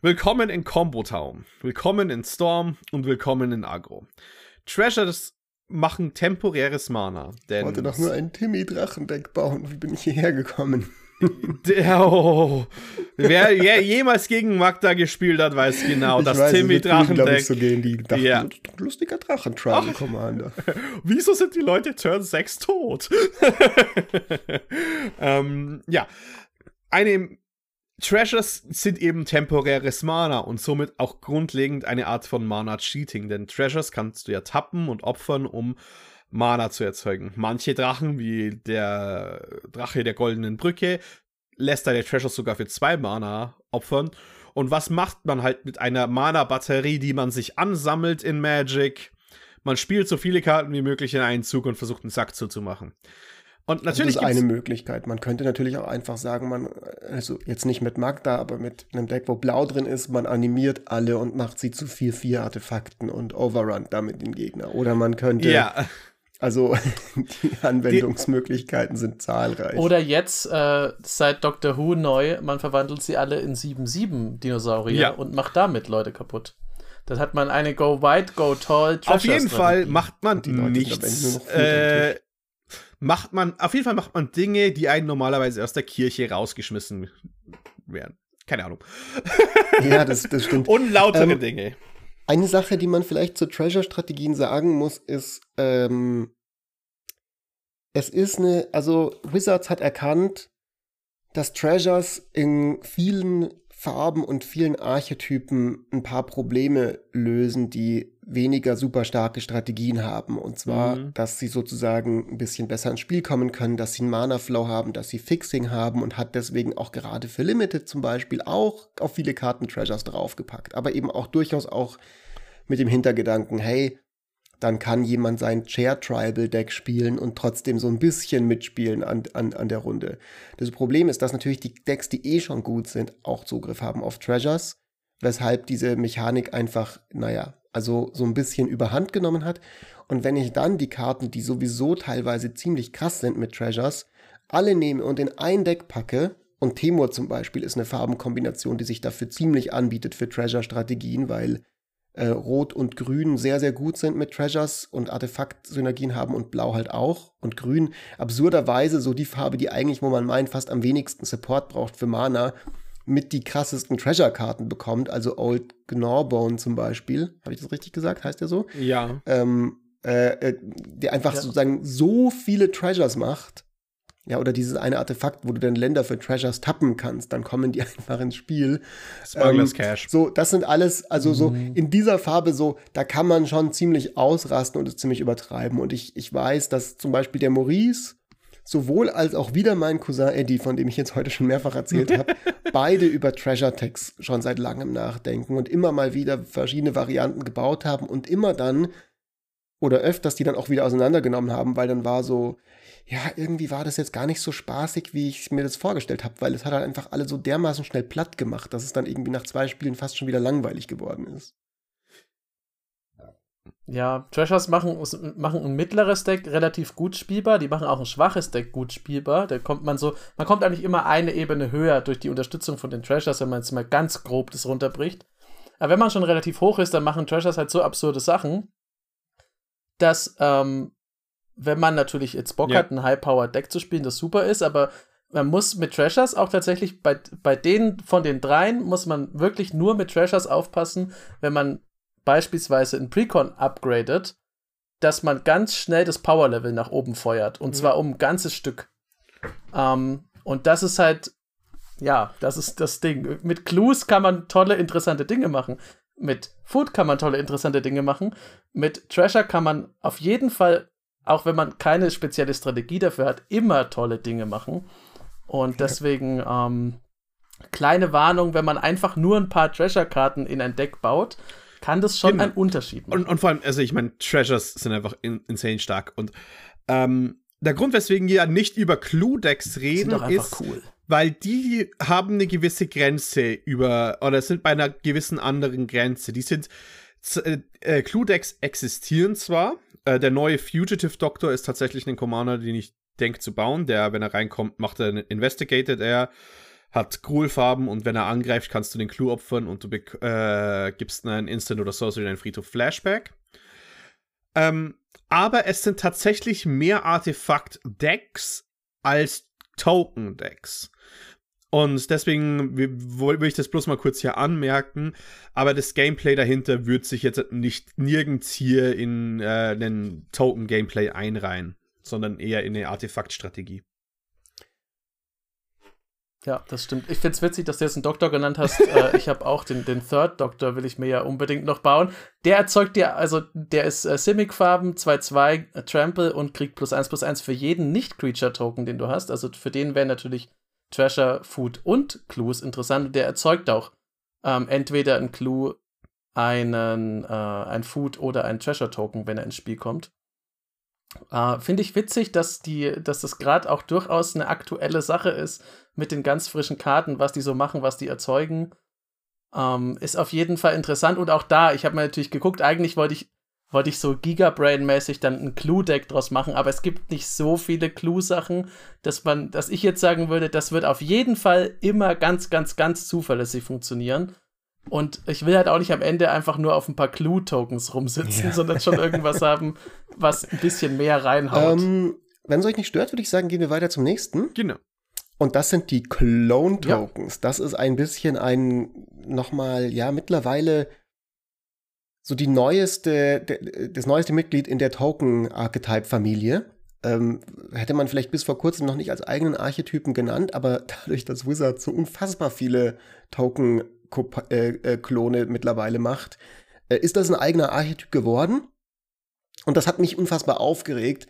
Willkommen in Combo Town, willkommen in Storm und willkommen in Agro. Treasures machen temporäres Mana. Denn ich wollte doch nur ein Timmy-Drachendeck bauen. Wie bin ich hierher gekommen? Oh, wer, wer, jemals gegen Magda gespielt hat, weiß genau, dass Timmy Drachendeck. So gehen, die dachten, ja. lustiger Drachen Commander. Wieso sind die Leute Turn 6 tot? ähm, ja, eine Treasures sind eben temporäres Mana und somit auch grundlegend eine Art von Mana-Cheating, denn Treasures kannst du ja tappen und opfern, um Mana zu erzeugen. Manche Drachen, wie der Drache der goldenen Brücke, lässt deine Treasures sogar für zwei Mana opfern. Und was macht man halt mit einer Mana-Batterie, die man sich ansammelt in Magic? Man spielt so viele Karten wie möglich in einen Zug und versucht einen Sack zuzumachen. Und natürlich also das ist eine Möglichkeit. Man könnte natürlich auch einfach sagen, man, also jetzt nicht mit Magda, aber mit einem Deck, wo Blau drin ist, man animiert alle und macht sie zu vier, vier Artefakten und overrun damit den Gegner. Oder man könnte. Ja. Also die Anwendungsmöglichkeiten die, sind zahlreich. Oder jetzt äh, seit Doctor Who neu, man verwandelt sie alle in 7-7 Dinosaurier ja. und macht damit Leute kaputt. Dann hat man eine Go Wide, Go Tall. Treasure Auf jeden Fall macht man die nichts. Äh, macht man, auf jeden Fall macht man Dinge, die einen normalerweise aus der Kirche rausgeschmissen werden. Keine Ahnung. Ja, das, das stimmt. Unlautere ähm, Dinge. Eine Sache, die man vielleicht zu Treasure-Strategien sagen muss, ist, ähm, es ist eine, also Wizards hat erkannt, dass Treasures in vielen Farben und vielen Archetypen ein paar Probleme lösen, die weniger super starke Strategien haben. Und zwar, mhm. dass sie sozusagen ein bisschen besser ins Spiel kommen können, dass sie einen Mana-Flow haben, dass sie Fixing haben und hat deswegen auch gerade für Limited zum Beispiel auch auf viele Karten Treasures draufgepackt. Aber eben auch durchaus auch mit dem Hintergedanken, hey, dann kann jemand sein Chair Tribal Deck spielen und trotzdem so ein bisschen mitspielen an, an, an der Runde. Das Problem ist, dass natürlich die Decks, die eh schon gut sind, auch Zugriff haben auf Treasures, weshalb diese Mechanik einfach, naja, also so ein bisschen überhand genommen hat. Und wenn ich dann die Karten, die sowieso teilweise ziemlich krass sind mit Treasures, alle nehme und in ein Deck packe, und Temur zum Beispiel ist eine Farbenkombination, die sich dafür ziemlich anbietet für Treasure-Strategien, weil äh, Rot und Grün sehr, sehr gut sind mit Treasures und Artefakt-Synergien haben und Blau halt auch. Und Grün absurderweise so die Farbe, die eigentlich, wo man meint, fast am wenigsten Support braucht für Mana, mit die krassesten Treasure-Karten bekommt. Also Old Gnorbone zum Beispiel. Habe ich das richtig gesagt? Heißt der so? Ja. Ähm, äh, äh der einfach ja. sozusagen so viele Treasures macht ja, oder dieses eine Artefakt, wo du dann Länder für Treasures tappen kannst, dann kommen die einfach ins Spiel. Smugglers ähm, Cash. So, das sind alles, also so mhm. in dieser Farbe so, da kann man schon ziemlich ausrasten und es ziemlich übertreiben. Und ich, ich weiß, dass zum Beispiel der Maurice, sowohl als auch wieder mein Cousin Eddie, von dem ich jetzt heute schon mehrfach erzählt habe, beide über Treasure Tags schon seit langem nachdenken und immer mal wieder verschiedene Varianten gebaut haben und immer dann oder öfters die dann auch wieder auseinandergenommen haben, weil dann war so, ja, irgendwie war das jetzt gar nicht so spaßig, wie ich mir das vorgestellt habe, weil es hat halt einfach alle so dermaßen schnell platt gemacht, dass es dann irgendwie nach zwei Spielen fast schon wieder langweilig geworden ist. Ja, Treasures machen, machen ein mittleres Deck relativ gut spielbar, die machen auch ein schwaches Deck gut spielbar. Da kommt man so, man kommt eigentlich immer eine Ebene höher durch die Unterstützung von den Treasures, wenn man jetzt mal ganz grob das runterbricht. Aber wenn man schon relativ hoch ist, dann machen Treasures halt so absurde Sachen, dass ähm, wenn man natürlich jetzt Bock ja. hat, ein High-Power-Deck zu spielen, das super ist, aber man muss mit Treasures auch tatsächlich bei, bei denen von den dreien muss man wirklich nur mit Treasures aufpassen, wenn man beispielsweise in Precon upgradet, dass man ganz schnell das Power-Level nach oben feuert und mhm. zwar um ein ganzes Stück. Ähm, und das ist halt Ja, das ist das Ding. Mit Clues kann man tolle, interessante Dinge machen. Mit Food kann man tolle, interessante Dinge machen. Mit Treasure kann man auf jeden Fall, auch wenn man keine spezielle Strategie dafür hat, immer tolle Dinge machen. Und deswegen, ähm, kleine Warnung, wenn man einfach nur ein paar Treasure-Karten in ein Deck baut, kann das schon genau. einen Unterschied machen. Und, und, vor allem, also ich meine, Treasures sind einfach in, insane stark. Und ähm, der Grund, weswegen wir ja nicht über Clue-Decks reden, ist, cool. weil die haben eine gewisse Grenze über, oder sind bei einer gewissen anderen Grenze. Die sind, äh, äh, Clue-Decks existieren zwar, äh, der neue Fugitive Doctor ist tatsächlich ein Commander, den ich denke zu bauen, der, wenn er reinkommt, macht er Investigated er hat Gruelfarben und wenn er angreift, kannst du den Clue opfern und du äh, gibst einen Instant oder Sorcery in einen Friedhof Flashback. Ähm, aber es sind tatsächlich mehr Artefakt-Decks als Token-Decks. Und deswegen will ich das bloß mal kurz hier anmerken. Aber das Gameplay dahinter wird sich jetzt nicht nirgends hier in äh, einen Token-Gameplay einreihen, sondern eher in eine Artefaktstrategie. Ja, das stimmt. Ich finde es witzig, dass du jetzt einen Doktor genannt hast. äh, ich habe auch den, den Third Doktor, will ich mir ja unbedingt noch bauen. Der erzeugt ja, also der ist äh, Simic-Farben, 2-2, äh, Trample und kriegt plus 1 plus 1 für jeden Nicht-Creature-Token, den du hast. Also für den wäre natürlich Treasure, Food und Clues interessant. Der erzeugt auch ähm, entweder ein Clue, einen, äh, ein Food oder ein Treasure-Token, wenn er ins Spiel kommt. Äh, Finde ich witzig, dass, die, dass das gerade auch durchaus eine aktuelle Sache ist mit den ganz frischen Karten, was die so machen, was die erzeugen. Ähm, ist auf jeden Fall interessant und auch da, ich habe mir natürlich geguckt, eigentlich wollte ich, wollte ich so Gigabrain-mäßig dann ein Clue-Deck draus machen, aber es gibt nicht so viele Clue-Sachen, dass man, dass ich jetzt sagen würde, das wird auf jeden Fall immer ganz, ganz, ganz zuverlässig funktionieren. Und ich will halt auch nicht am Ende einfach nur auf ein paar Clue-Tokens rumsitzen, ja. sondern schon irgendwas haben, was ein bisschen mehr reinhaut. Ähm, wenn es euch nicht stört, würde ich sagen, gehen wir weiter zum nächsten. Genau. Und das sind die Clone-Tokens. Ja. Das ist ein bisschen ein, nochmal, ja, mittlerweile so die neueste, das neueste Mitglied in der Token-Archetype-Familie. Ähm, hätte man vielleicht bis vor kurzem noch nicht als eigenen Archetypen genannt, aber dadurch, dass Wizard so unfassbar viele Token Klone mittlerweile macht, äh, ist das ein eigener Archetyp geworden. Und das hat mich unfassbar aufgeregt,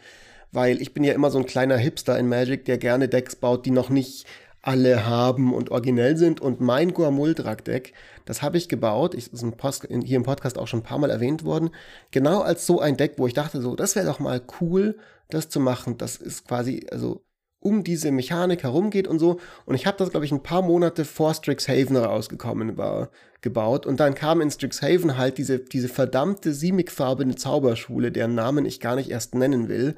weil ich bin ja immer so ein kleiner Hipster in Magic, der gerne Decks baut, die noch nicht alle haben und originell sind. Und mein Goamuldrak-Deck, das habe ich gebaut, ich, ist in, hier im Podcast auch schon ein paar Mal erwähnt worden, genau als so ein Deck, wo ich dachte, so, das wäre doch mal cool, das zu machen. Das ist quasi, also um diese Mechanik herumgeht und so. Und ich habe das, glaube ich, ein paar Monate vor Strixhaven rausgekommen war, gebaut. Und dann kam in Strixhaven halt diese, diese verdammte Simic-farbene Zauberschule, deren Namen ich gar nicht erst nennen will.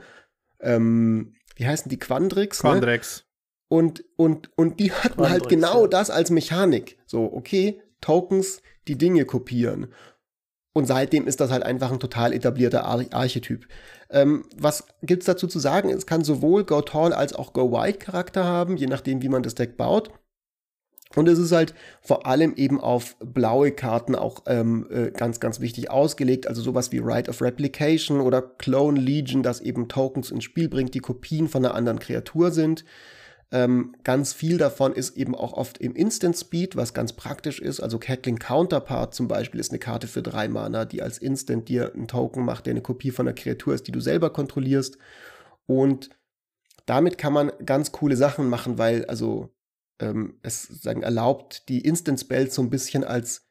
Ähm, wie heißen die? Quandrix? Ne? Quandrix. Ne? Und, und, und die hatten halt Quandrix, halt genau ja. das als Mechanik. So, okay, Tokens, die Dinge kopieren. Und seitdem ist das halt einfach ein total etablierter Ar Archetyp. Ähm, was gibt's dazu zu sagen? Es kann sowohl Go Tall als auch Go Wide Charakter haben, je nachdem, wie man das Deck baut. Und es ist halt vor allem eben auf blaue Karten auch ähm, äh, ganz, ganz wichtig ausgelegt. Also sowas wie Right of Replication oder Clone Legion, das eben Tokens ins Spiel bringt, die Kopien von einer anderen Kreatur sind. Ähm, ganz viel davon ist eben auch oft im Instant Speed, was ganz praktisch ist. Also Cackling Counterpart zum Beispiel ist eine Karte für drei Mana, die als Instant dir einen Token macht, der eine Kopie von einer Kreatur ist, die du selber kontrollierst. Und damit kann man ganz coole Sachen machen, weil also ähm, es sagen erlaubt, die Instant Spells so ein bisschen als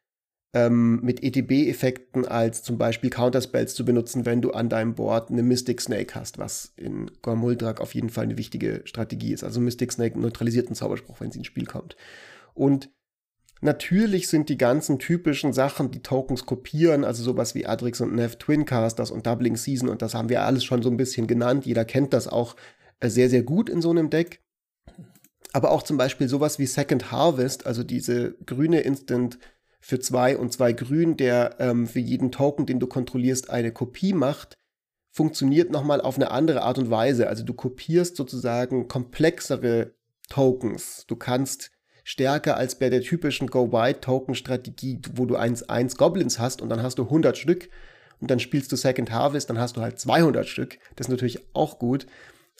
ähm, mit ETB-Effekten als zum Beispiel Counterspells zu benutzen, wenn du an deinem Board eine Mystic Snake hast, was in Gormuldrak auf jeden Fall eine wichtige Strategie ist. Also Mystic Snake neutralisiert einen Zauberspruch, wenn sie ins Spiel kommt. Und Natürlich sind die ganzen typischen Sachen, die Tokens kopieren, also sowas wie Adrix und Nev, Twincasters und Doubling Season und das haben wir alles schon so ein bisschen genannt. Jeder kennt das auch äh, sehr, sehr gut in so einem Deck. Aber auch zum Beispiel sowas wie Second Harvest, also diese grüne Instant für zwei und zwei grün, der ähm, für jeden Token, den du kontrollierst, eine Kopie macht, funktioniert nochmal auf eine andere Art und Weise. Also du kopierst sozusagen komplexere Tokens. Du kannst stärker als bei der typischen Go-Wide-Token-Strategie, wo du 1-1 Goblins hast und dann hast du 100 Stück und dann spielst du Second Harvest, dann hast du halt 200 Stück. Das ist natürlich auch gut.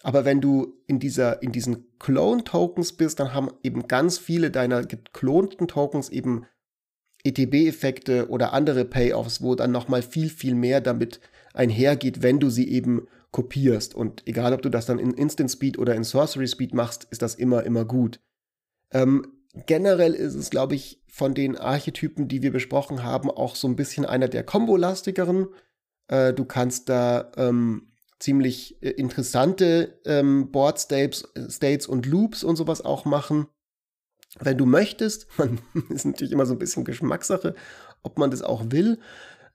Aber wenn du in dieser, in diesen Clone-Tokens bist, dann haben eben ganz viele deiner geklonten Tokens eben ETB-Effekte oder andere Payoffs, wo dann nochmal viel, viel mehr damit einhergeht, wenn du sie eben kopierst. Und egal, ob du das dann in Instant Speed oder in Sorcery Speed machst, ist das immer, immer gut. Ähm, generell ist es, glaube ich, von den Archetypen, die wir besprochen haben, auch so ein bisschen einer der kombolastigeren. Äh, du kannst da ähm, ziemlich äh, interessante ähm, Board States, States und Loops und sowas auch machen. Wenn du möchtest, man ist natürlich immer so ein bisschen Geschmackssache, ob man das auch will.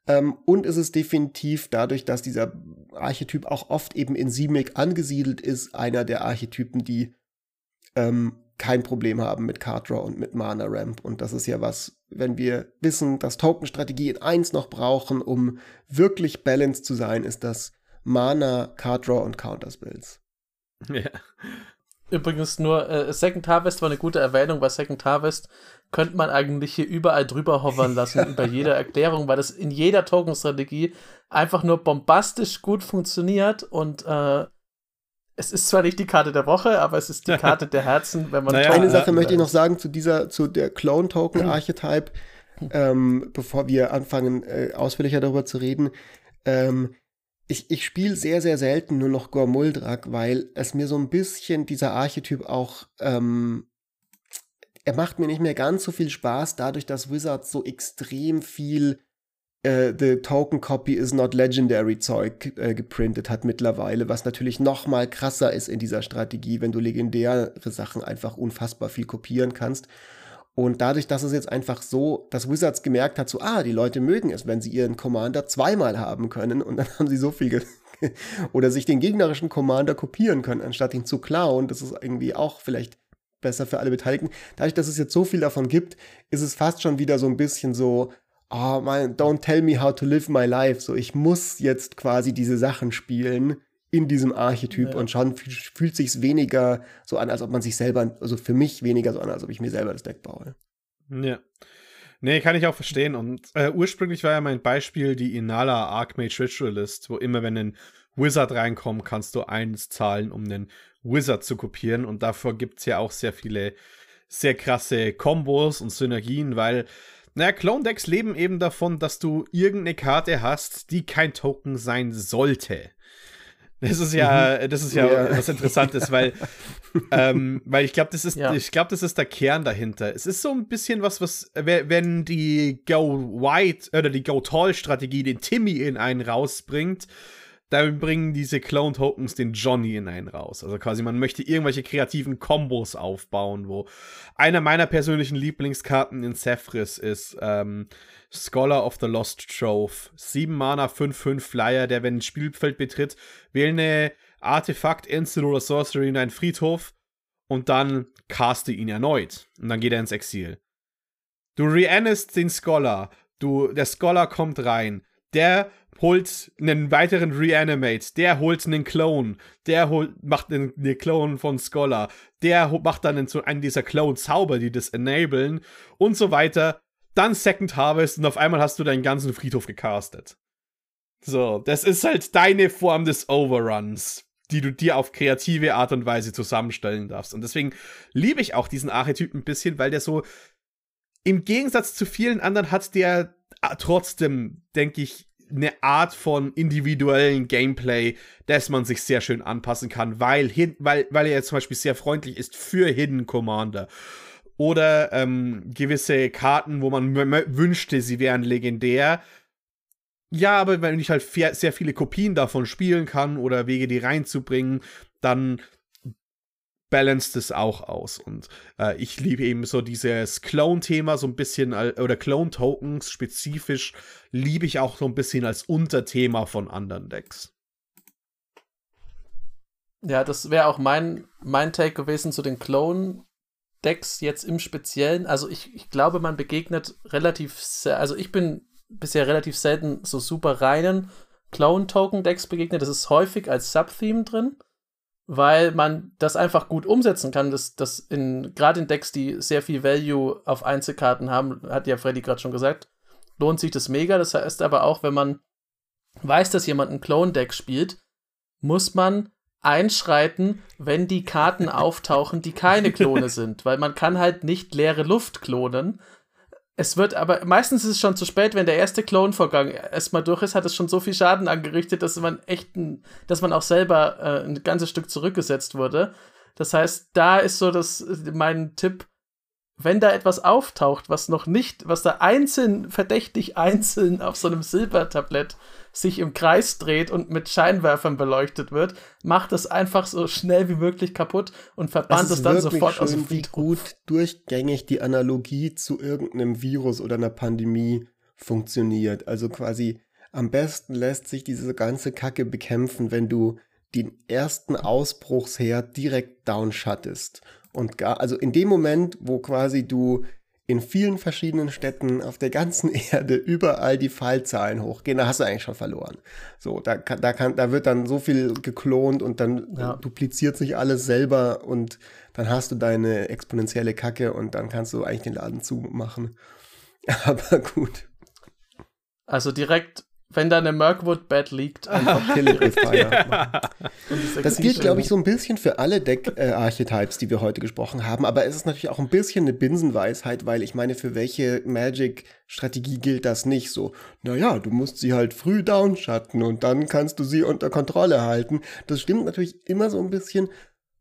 Ähm, und es ist definitiv dadurch, dass dieser Archetyp auch oft eben in Simic angesiedelt ist, einer der Archetypen, die ähm, kein Problem haben mit Card Draw und mit Mana Ramp. Und das ist ja was, wenn wir wissen, dass Token-Strategie in 1 noch brauchen, um wirklich balanced zu sein, ist das Mana, Card Draw und Counter Spells. Ja. Übrigens nur, äh, Second Harvest war eine gute Erwähnung. Bei Second Harvest könnte man eigentlich hier überall drüber hovern lassen, über jede Erklärung, weil das in jeder Token-Strategie einfach nur bombastisch gut funktioniert und äh, es ist zwar nicht die Karte der Woche, aber es ist die Karte der Herzen, wenn man. Naja, eine Sache möchte ich noch sagen zu dieser, zu der Clone-Token-Archetype, ähm, bevor wir anfangen, äh, ausführlicher darüber zu reden. Ähm, ich, ich spiele sehr, sehr selten nur noch Gormuldrak, weil es mir so ein bisschen dieser Archetyp auch, ähm, er macht mir nicht mehr ganz so viel Spaß, dadurch, dass Wizards so extrem viel äh, The Token Copy is not legendary Zeug äh, geprintet hat mittlerweile, was natürlich noch mal krasser ist in dieser Strategie, wenn du legendäre Sachen einfach unfassbar viel kopieren kannst. Und dadurch, dass es jetzt einfach so, dass Wizards gemerkt hat, so, ah, die Leute mögen es, wenn sie ihren Commander zweimal haben können und dann haben sie so viel oder sich den gegnerischen Commander kopieren können, anstatt ihn zu klauen. Das ist irgendwie auch vielleicht besser für alle Beteiligten. Dadurch, dass es jetzt so viel davon gibt, ist es fast schon wieder so ein bisschen so, oh man, don't tell me how to live my life. So, ich muss jetzt quasi diese Sachen spielen, in diesem Archetyp ja. und schon fühlt sich weniger so an, als ob man sich selber, also für mich weniger so an, als ob ich mir selber das Deck baue. Ja. Nee, kann ich auch verstehen. Und äh, ursprünglich war ja mein Beispiel die Inala Archmage Ritualist, wo immer wenn ein Wizard reinkommt, kannst du eins zahlen, um einen Wizard zu kopieren. Und davor gibt es ja auch sehr viele sehr krasse Kombos und Synergien, weil naja, Clone-Decks leben eben davon, dass du irgendeine Karte hast, die kein Token sein sollte. Das ist ja, mhm. das ist ja, ja. was Interessantes, weil, ähm, weil ich glaube, das ist, ja. ich glaube, das ist der Kern dahinter. Es ist so ein bisschen was, was, wenn die Go White oder die Go Tall Strategie den Timmy in einen rausbringt, dann bringen diese Clone Tokens den Johnny in einen raus. Also quasi, man möchte irgendwelche kreativen Kombos aufbauen, wo einer meiner persönlichen Lieblingskarten in Cephris ist, ähm, Scholar of the Lost Trove. 7 Mana, 5-5 Flyer, der, wenn ein Spielfeld betritt, wähle eine Artefakt, Instant oder Sorcery in einen Friedhof und dann caste ihn erneut. Und dann geht er ins Exil. Du reanest den Scholar. Du, der Scholar kommt rein. Der holt einen weiteren Reanimate, der holt einen Clone, der holt, macht einen Clone von Scholar, der macht dann einen dieser Clone-Zauber, die das enablen und so weiter dann Second Harvest und auf einmal hast du deinen ganzen Friedhof gecastet. So, das ist halt deine Form des Overruns, die du dir auf kreative Art und Weise zusammenstellen darfst. Und deswegen liebe ich auch diesen Archetyp ein bisschen, weil der so im Gegensatz zu vielen anderen hat der trotzdem, denke ich, eine Art von individuellen Gameplay, das man sich sehr schön anpassen kann, weil, weil, weil er zum Beispiel sehr freundlich ist für Hidden Commander oder ähm, gewisse Karten, wo man wünschte, sie wären legendär. Ja, aber wenn ich halt sehr viele Kopien davon spielen kann oder Wege, die reinzubringen, dann balanced es auch aus. Und äh, ich liebe eben so dieses Clone-Thema so ein bisschen, oder Clone-Tokens spezifisch, liebe ich auch so ein bisschen als Unterthema von anderen Decks. Ja, das wäre auch mein, mein Take gewesen zu den Clone Decks jetzt im Speziellen, also ich, ich glaube, man begegnet relativ, also ich bin bisher relativ selten so super reinen Clone-Token-Decks begegnet. Das ist häufig als Subtheme drin, weil man das einfach gut umsetzen kann. Das, das in, gerade in Decks, die sehr viel Value auf Einzelkarten haben, hat ja Freddy gerade schon gesagt, lohnt sich das mega. Das heißt aber auch, wenn man weiß, dass jemand ein Clone-Deck spielt, muss man einschreiten, wenn die Karten auftauchen, die keine Klone sind, weil man kann halt nicht leere Luft klonen. Es wird aber, meistens ist es schon zu spät, wenn der erste Klonvorgang erstmal durch ist, hat es schon so viel Schaden angerichtet, dass man echt, ein, dass man auch selber äh, ein ganzes Stück zurückgesetzt wurde. Das heißt, da ist so das, mein Tipp, wenn da etwas auftaucht, was noch nicht, was da einzeln, verdächtig einzeln auf so einem Silbertablett sich im Kreis dreht und mit Scheinwerfern beleuchtet wird, macht es einfach so schnell wie möglich kaputt und verbannt es dann sofort schön, aus dem Feed. Wie gut durchgängig die Analogie zu irgendeinem Virus oder einer Pandemie funktioniert. Also quasi am besten lässt sich diese ganze Kacke bekämpfen, wenn du den ersten Ausbruchsherd direkt downshuttest. Und gar, also in dem Moment, wo quasi du in vielen verschiedenen Städten auf der ganzen Erde überall die Fallzahlen hochgehen, da hast du eigentlich schon verloren. So, da kann, da kann, da wird dann so viel geklont und dann ja. dupliziert sich alles selber und dann hast du deine exponentielle Kacke und dann kannst du eigentlich den Laden zumachen. Aber gut. Also direkt wenn da eine Mirkwood-Bed liegt, einfach Kill it with fire. ja. Das gilt, glaube ich, so ein bisschen für alle Deck-Archetypes, die wir heute gesprochen haben. Aber es ist natürlich auch ein bisschen eine Binsenweisheit, weil ich meine, für welche Magic-Strategie gilt das nicht so? Naja, du musst sie halt früh downschatten und dann kannst du sie unter Kontrolle halten. Das stimmt natürlich immer so ein bisschen.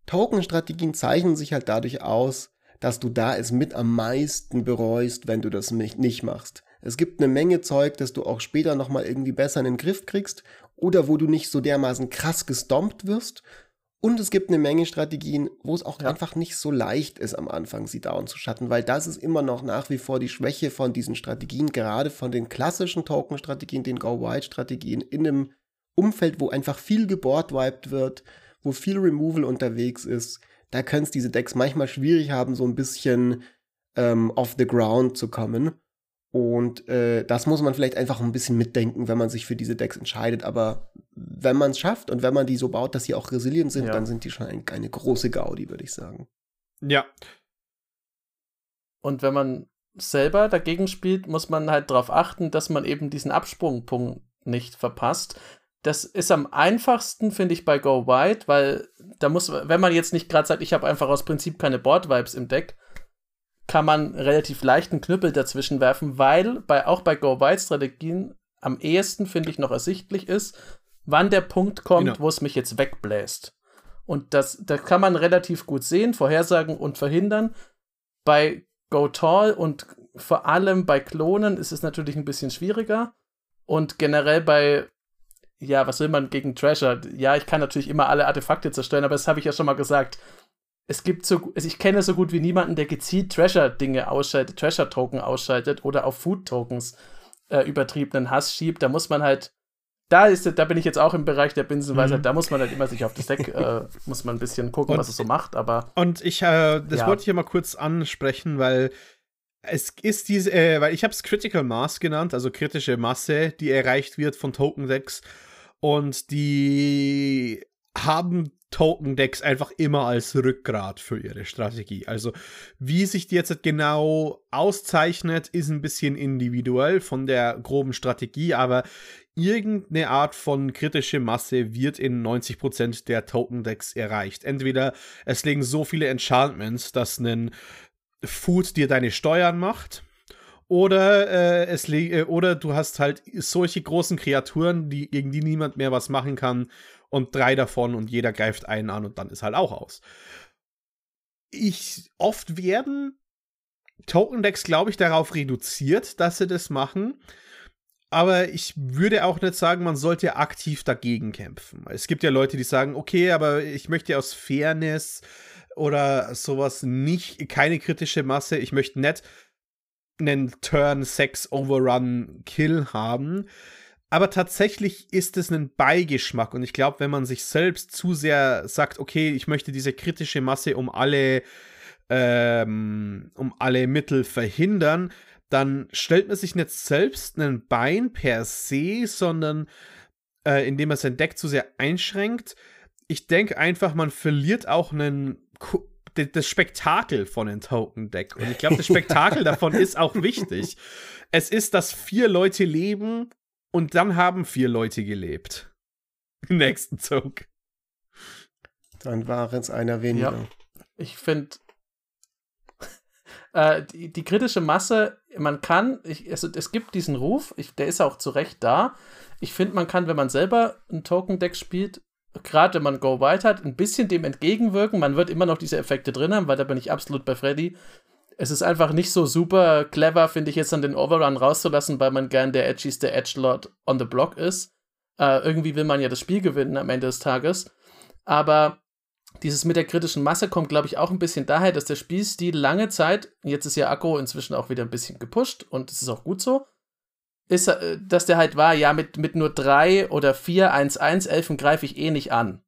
Token-Strategien zeichnen sich halt dadurch aus, dass du da es mit am meisten bereust, wenn du das nicht machst. Es gibt eine Menge Zeug, das du auch später nochmal irgendwie besser in den Griff kriegst oder wo du nicht so dermaßen krass gestompt wirst. Und es gibt eine Menge Strategien, wo es auch ja. einfach nicht so leicht ist, am Anfang sie down zu schatten, weil das ist immer noch nach wie vor die Schwäche von diesen Strategien, gerade von den klassischen Token-Strategien, den Go-Wide-Strategien, in einem Umfeld, wo einfach viel geboardwiped wird, wo viel Removal unterwegs ist. Da können es diese Decks manchmal schwierig haben, so ein bisschen ähm, off the ground zu kommen. Und äh, das muss man vielleicht einfach ein bisschen mitdenken, wenn man sich für diese Decks entscheidet. Aber wenn man es schafft und wenn man die so baut, dass sie auch resilient sind, ja. dann sind die schon ein, eine große Gaudi, würde ich sagen. Ja. Und wenn man selber dagegen spielt, muss man halt darauf achten, dass man eben diesen Absprungpunkt nicht verpasst. Das ist am einfachsten, finde ich, bei Go Wide, weil da muss, wenn man jetzt nicht gerade sagt, ich habe einfach aus Prinzip keine Board-Vibes im Deck, kann man relativ leichten Knüppel dazwischen werfen, weil bei, auch bei Go-Wide-Strategien am ehesten, finde ich, noch ersichtlich ist, wann der Punkt kommt, genau. wo es mich jetzt wegbläst. Und das, das kann man relativ gut sehen, vorhersagen und verhindern. Bei Go Tall und vor allem bei Klonen ist es natürlich ein bisschen schwieriger. Und generell bei, ja, was will man gegen Treasure? Ja, ich kann natürlich immer alle Artefakte zerstören, aber das habe ich ja schon mal gesagt es gibt so, also ich kenne so gut wie niemanden, der gezielt Treasure-Dinge ausschaltet, Treasure-Token ausschaltet oder auf Food-Tokens äh, übertriebenen Hass schiebt. Da muss man halt, da ist, da bin ich jetzt auch im Bereich der Binsenweisheit, mhm. da muss man halt immer sich auf das Deck, äh, muss man ein bisschen gucken, und, was es so macht, aber. Und ich, äh, das ja. wollte ich ja mal kurz ansprechen, weil es ist diese, äh, weil ich habe es Critical Mass genannt, also kritische Masse, die erreicht wird von Token Decks und die haben Token-Decks einfach immer als Rückgrat für ihre Strategie. Also wie sich die jetzt genau auszeichnet, ist ein bisschen individuell von der groben Strategie, aber irgendeine Art von kritische Masse wird in 90% der Token-Decks erreicht. Entweder es legen so viele Enchantments, dass ein Food dir deine Steuern macht, oder, äh, es äh, oder du hast halt solche großen Kreaturen, die gegen die niemand mehr was machen kann und drei davon und jeder greift einen an und dann ist halt auch aus. Ich, oft werden Token-Decks, glaube ich, darauf reduziert, dass sie das machen. Aber ich würde auch nicht sagen, man sollte aktiv dagegen kämpfen. Es gibt ja Leute, die sagen, okay, aber ich möchte aus Fairness oder sowas nicht, keine kritische Masse, ich möchte nicht einen Turn 6 Overrun Kill haben. Aber tatsächlich ist es ein Beigeschmack und ich glaube, wenn man sich selbst zu sehr sagt, okay, ich möchte diese kritische Masse um alle, ähm, um alle Mittel verhindern, dann stellt man sich nicht selbst ein Bein per se, sondern äh, indem man sein Deck zu sehr einschränkt. Ich denke einfach, man verliert auch einen das Spektakel von einem Token-Deck. Und ich glaube, das Spektakel davon ist auch wichtig. Es ist, dass vier Leute leben und dann haben vier Leute gelebt. Im nächsten Zug. Dann war es einer weniger. Ja, ich finde, äh, die, die, kritische Masse, man kann, ich, also es gibt diesen Ruf, ich, der ist auch zu Recht da. Ich finde, man kann, wenn man selber ein Token-Deck spielt, gerade wenn man Go White hat, ein bisschen dem entgegenwirken. Man wird immer noch diese Effekte drin haben, weil da bin ich absolut bei Freddy. Es ist einfach nicht so super clever, finde ich, jetzt an den Overrun rauszulassen, weil man gern der edgyste Edgelord on the Block ist. Äh, irgendwie will man ja das Spiel gewinnen am Ende des Tages. Aber dieses mit der kritischen Masse kommt, glaube ich, auch ein bisschen daher, dass der Spielstil lange Zeit, jetzt ist ja Akku inzwischen auch wieder ein bisschen gepusht und es ist auch gut so, ist, äh, dass der halt war, ja, mit, mit nur drei oder vier 1-1-Elfen greife ich eh nicht an.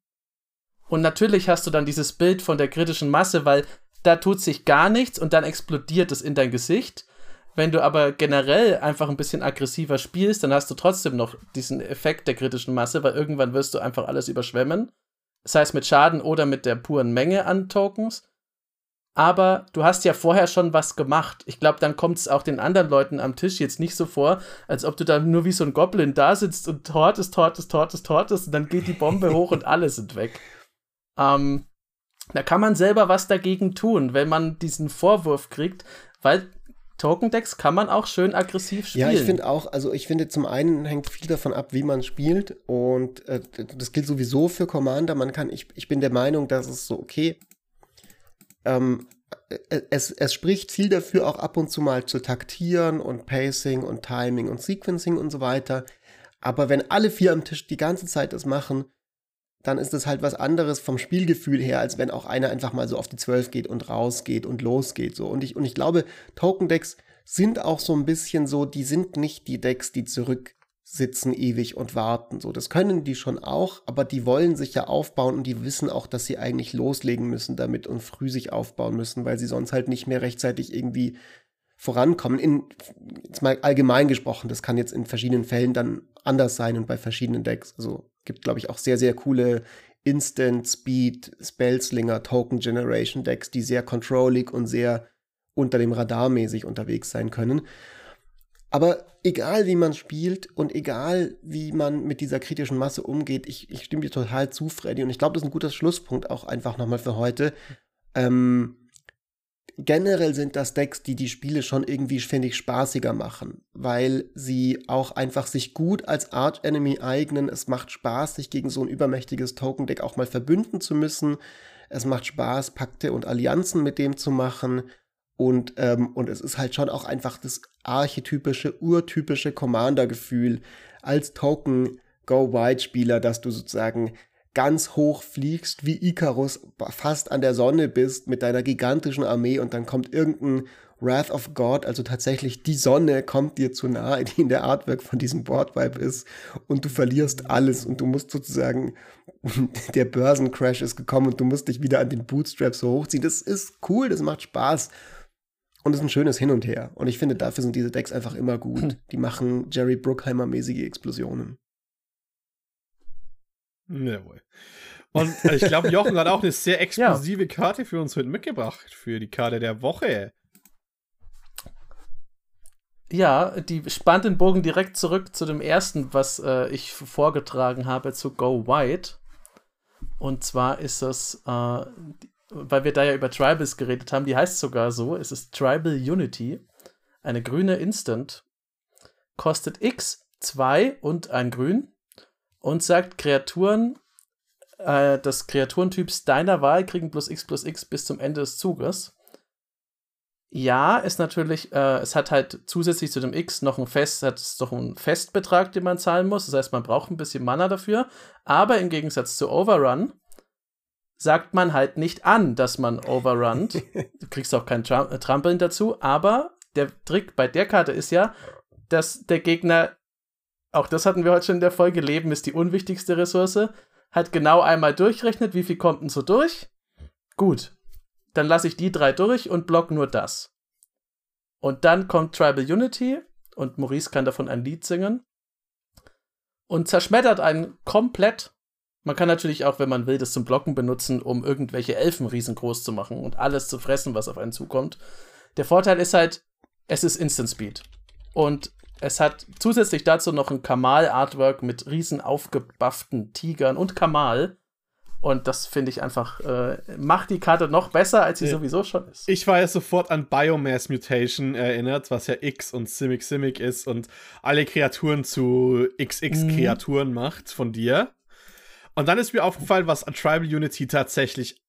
Und natürlich hast du dann dieses Bild von der kritischen Masse, weil da tut sich gar nichts und dann explodiert es in dein Gesicht. Wenn du aber generell einfach ein bisschen aggressiver spielst, dann hast du trotzdem noch diesen Effekt der kritischen Masse, weil irgendwann wirst du einfach alles überschwemmen. Sei es mit Schaden oder mit der puren Menge an Tokens. Aber du hast ja vorher schon was gemacht. Ich glaube, dann kommt es auch den anderen Leuten am Tisch jetzt nicht so vor, als ob du da nur wie so ein Goblin da sitzt und tortest, tortest, tortest, tortest und dann geht die Bombe hoch und alle sind weg. Ähm, da kann man selber was dagegen tun, wenn man diesen Vorwurf kriegt, weil Token-Decks kann man auch schön aggressiv spielen. Ja, ich finde auch, also ich finde zum einen hängt viel davon ab, wie man spielt und äh, das gilt sowieso für Commander. Man kann, ich, ich bin der Meinung, dass es so, okay, ähm, äh, es, es spricht viel dafür, auch ab und zu mal zu taktieren und Pacing und Timing und Sequencing und so weiter. Aber wenn alle vier am Tisch die ganze Zeit das machen, dann ist das halt was anderes vom Spielgefühl her, als wenn auch einer einfach mal so auf die 12 geht und rausgeht und losgeht. So. Und, ich, und ich glaube, Token-Decks sind auch so ein bisschen so, die sind nicht die Decks, die zurücksitzen ewig und warten. So, das können die schon auch, aber die wollen sich ja aufbauen und die wissen auch, dass sie eigentlich loslegen müssen damit und früh sich aufbauen müssen, weil sie sonst halt nicht mehr rechtzeitig irgendwie vorankommen. In, jetzt mal allgemein gesprochen, das kann jetzt in verschiedenen Fällen dann anders sein und bei verschiedenen Decks. Also gibt, glaube ich, auch sehr, sehr coole Instant Speed Spellslinger Token Generation Decks, die sehr controllig und sehr unter dem Radar mäßig unterwegs sein können. Aber egal wie man spielt und egal wie man mit dieser kritischen Masse umgeht, ich, ich stimme dir total zu, Freddy. Und ich glaube, das ist ein guter Schlusspunkt auch einfach nochmal für heute. Ähm, generell sind das Decks, die die Spiele schon irgendwie, finde ich, spaßiger machen, weil sie auch einfach sich gut als Arch Enemy eignen. Es macht Spaß, sich gegen so ein übermächtiges Token-Deck auch mal verbünden zu müssen. Es macht Spaß, Pakte und Allianzen mit dem zu machen. Und, ähm, und es ist halt schon auch einfach das archetypische, urtypische Commander-Gefühl als Token-Go-Wide-Spieler, dass du sozusagen ganz hoch fliegst, wie Icarus, fast an der Sonne bist mit deiner gigantischen Armee und dann kommt irgendein Wrath of God, also tatsächlich die Sonne kommt dir zu nahe, die in der Artwork von diesem Boardvibe ist und du verlierst alles und du musst sozusagen, der Börsencrash ist gekommen und du musst dich wieder an den Bootstraps so hochziehen. Das ist cool, das macht Spaß. Und es ist ein schönes Hin und Her. Und ich finde, dafür sind diese Decks einfach immer gut. Die machen Jerry Bruckheimer-mäßige Explosionen. Jawohl. Und äh, ich glaube, Jochen hat auch eine sehr explosive ja. Karte für uns heute mitgebracht, für die Karte der Woche. Ja, die spannt den Bogen direkt zurück zu dem ersten, was äh, ich vorgetragen habe zu Go White. Und zwar ist das, äh, weil wir da ja über Tribals geredet haben, die heißt sogar so, es ist Tribal Unity, eine grüne Instant, kostet X, 2 und ein Grün und sagt, Kreaturen äh, des Kreaturentyps deiner Wahl kriegen plus x plus x bis zum Ende des Zuges. Ja, ist natürlich, äh, es hat halt zusätzlich zu dem X noch ein Fest, hat es doch einen Festbetrag, den man zahlen muss. Das heißt, man braucht ein bisschen Mana dafür. Aber im Gegensatz zu Overrun sagt man halt nicht an, dass man overrunnt. du kriegst auch kein Tram Trampeln dazu. Aber der Trick bei der Karte ist ja, dass der Gegner auch das hatten wir heute schon in der Folge, Leben ist die unwichtigste Ressource, hat genau einmal durchrechnet, wie viel kommt denn so durch. Gut, dann lasse ich die drei durch und block nur das. Und dann kommt Tribal Unity und Maurice kann davon ein Lied singen und zerschmettert einen komplett. Man kann natürlich auch, wenn man will, das zum Blocken benutzen, um irgendwelche Elfen riesengroß zu machen und alles zu fressen, was auf einen zukommt. Der Vorteil ist halt, es ist Instant Speed. Und es hat zusätzlich dazu noch ein Kamal-Artwork mit riesen aufgebufften Tigern und Kamal. Und das finde ich einfach, äh, macht die Karte noch besser, als sie ja. sowieso schon ist. Ich war ja sofort an Biomass Mutation erinnert, was ja X und Simic Simic ist und alle Kreaturen zu XX-Kreaturen mhm. macht von dir. Und dann ist mir aufgefallen, was Tribal Unity tatsächlich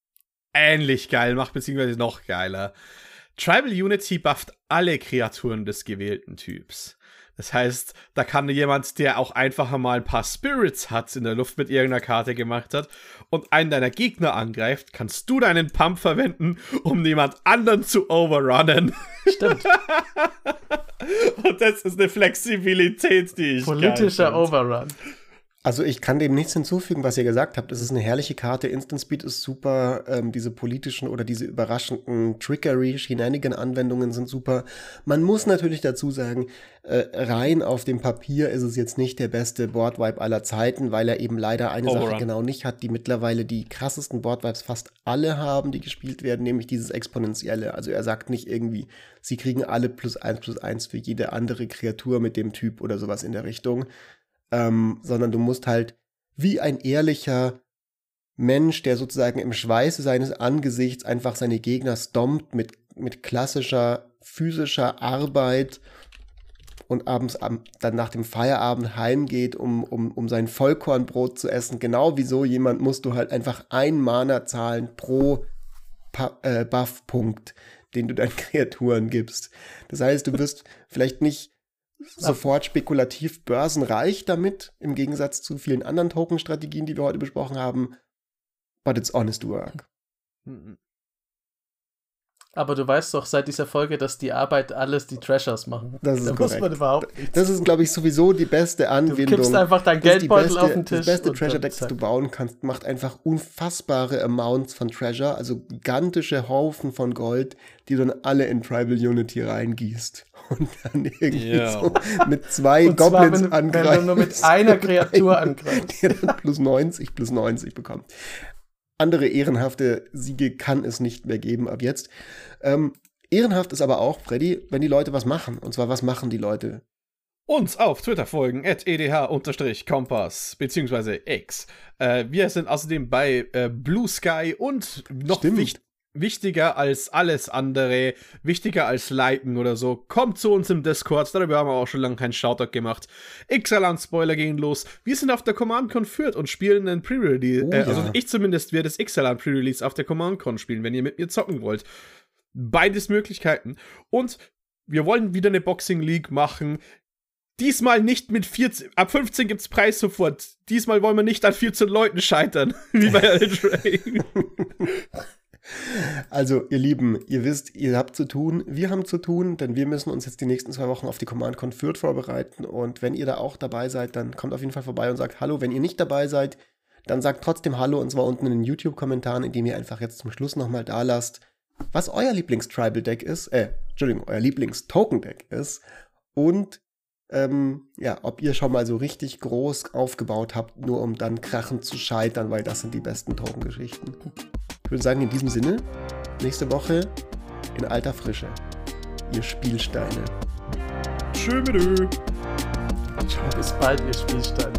ähnlich geil macht, beziehungsweise noch geiler. Tribal Unity bufft alle Kreaturen des gewählten Typs. Das heißt, da kann jemand, der auch einfach mal ein paar Spirits hat, in der Luft mit irgendeiner Karte gemacht hat und einen deiner Gegner angreift, kannst du deinen Pump verwenden, um jemand anderen zu overrunnen. Stimmt. und das ist eine Flexibilität, die ich. Politischer Overrun. Also ich kann dem nichts hinzufügen, was ihr gesagt habt. Es ist eine herrliche Karte. Instant Speed ist super. Ähm, diese politischen oder diese überraschenden Trickery, Shenanigan-Anwendungen sind super. Man muss natürlich dazu sagen, äh, rein auf dem Papier ist es jetzt nicht der beste Boardwipe aller Zeiten, weil er eben leider eine Overrun. Sache genau nicht hat, die mittlerweile die krassesten Boardwipes fast alle haben, die gespielt werden, nämlich dieses Exponentielle. Also er sagt nicht irgendwie, sie kriegen alle plus eins plus eins für jede andere Kreatur mit dem Typ oder sowas in der Richtung ähm, sondern du musst halt wie ein ehrlicher Mensch, der sozusagen im Schweiße seines Angesichts einfach seine Gegner stompt mit, mit klassischer physischer Arbeit und abends am, dann nach dem Feierabend heimgeht, um, um, um sein Vollkornbrot zu essen. Genau wie so jemand musst du halt einfach ein Mana zahlen pro äh, Buff-Punkt, den du deinen Kreaturen gibst. Das heißt, du wirst vielleicht nicht sofort spekulativ börsenreich damit, im Gegensatz zu vielen anderen Token-Strategien, die wir heute besprochen haben. But it's honest work. Mhm. Aber du weißt doch seit dieser Folge, dass die Arbeit alles die Treasures machen. Das ist da korrekt. muss man überhaupt. Das ist, glaube ich, sowieso die beste Anwendung. Du kippst einfach dein Geldbeutel beste, auf den Tisch. Das beste Treasure-Deck, das du bauen kannst, macht einfach unfassbare Amounts von Treasure, also gigantische Haufen von Gold, die du dann alle in Tribal Unity reingießt. Und dann irgendwie yeah. so mit zwei und Goblins zwar, wenn, angreifen. Wenn du nur mit einer Kreatur angreifst. Der dann plus 90, plus 90 bekommt. Andere ehrenhafte Siege kann es nicht mehr geben ab jetzt. Ähm, ehrenhaft ist aber auch, Freddy, wenn die Leute was machen. Und zwar, was machen die Leute? Uns auf Twitter folgen, at edh-kompass, beziehungsweise X. Äh, wir sind außerdem bei äh, Blue Sky und noch wichtig wichtiger als alles andere, wichtiger als Liken oder so, kommt zu uns im Discord. Darüber haben wir auch schon lange keinen Shoutout gemacht. Xalan-Spoiler gehen los. Wir sind auf der CommandCon Fürth und spielen einen Pre-Release. Oh, äh, also ja. ich zumindest werde das Xalan Pre-Release auf der CommandCon spielen, wenn ihr mit mir zocken wollt. Beides Möglichkeiten. Und wir wollen wieder eine Boxing League machen. Diesmal nicht mit 14, ab 15 gibt's Preis sofort. Diesmal wollen wir nicht an 14 Leuten scheitern, wie bei Eldrain. Also, ihr Lieben, ihr wisst, ihr habt zu tun, wir haben zu tun, denn wir müssen uns jetzt die nächsten zwei Wochen auf die Command Con vorbereiten. Und wenn ihr da auch dabei seid, dann kommt auf jeden Fall vorbei und sagt Hallo. Wenn ihr nicht dabei seid, dann sagt trotzdem Hallo und zwar unten in den YouTube-Kommentaren, indem ihr einfach jetzt zum Schluss nochmal da lasst, was euer Lieblings-Tribal-Deck ist, äh, Entschuldigung, euer Lieblings-Token-Deck ist und ähm, ja, ob ihr schon mal so richtig groß aufgebaut habt, nur um dann krachend zu scheitern, weil das sind die besten Token-Geschichten. Ich würde sagen, in diesem Sinne, nächste Woche in alter Frische. Ihr Spielsteine. Tschö Ciao, bis bald, ihr Spielsteine.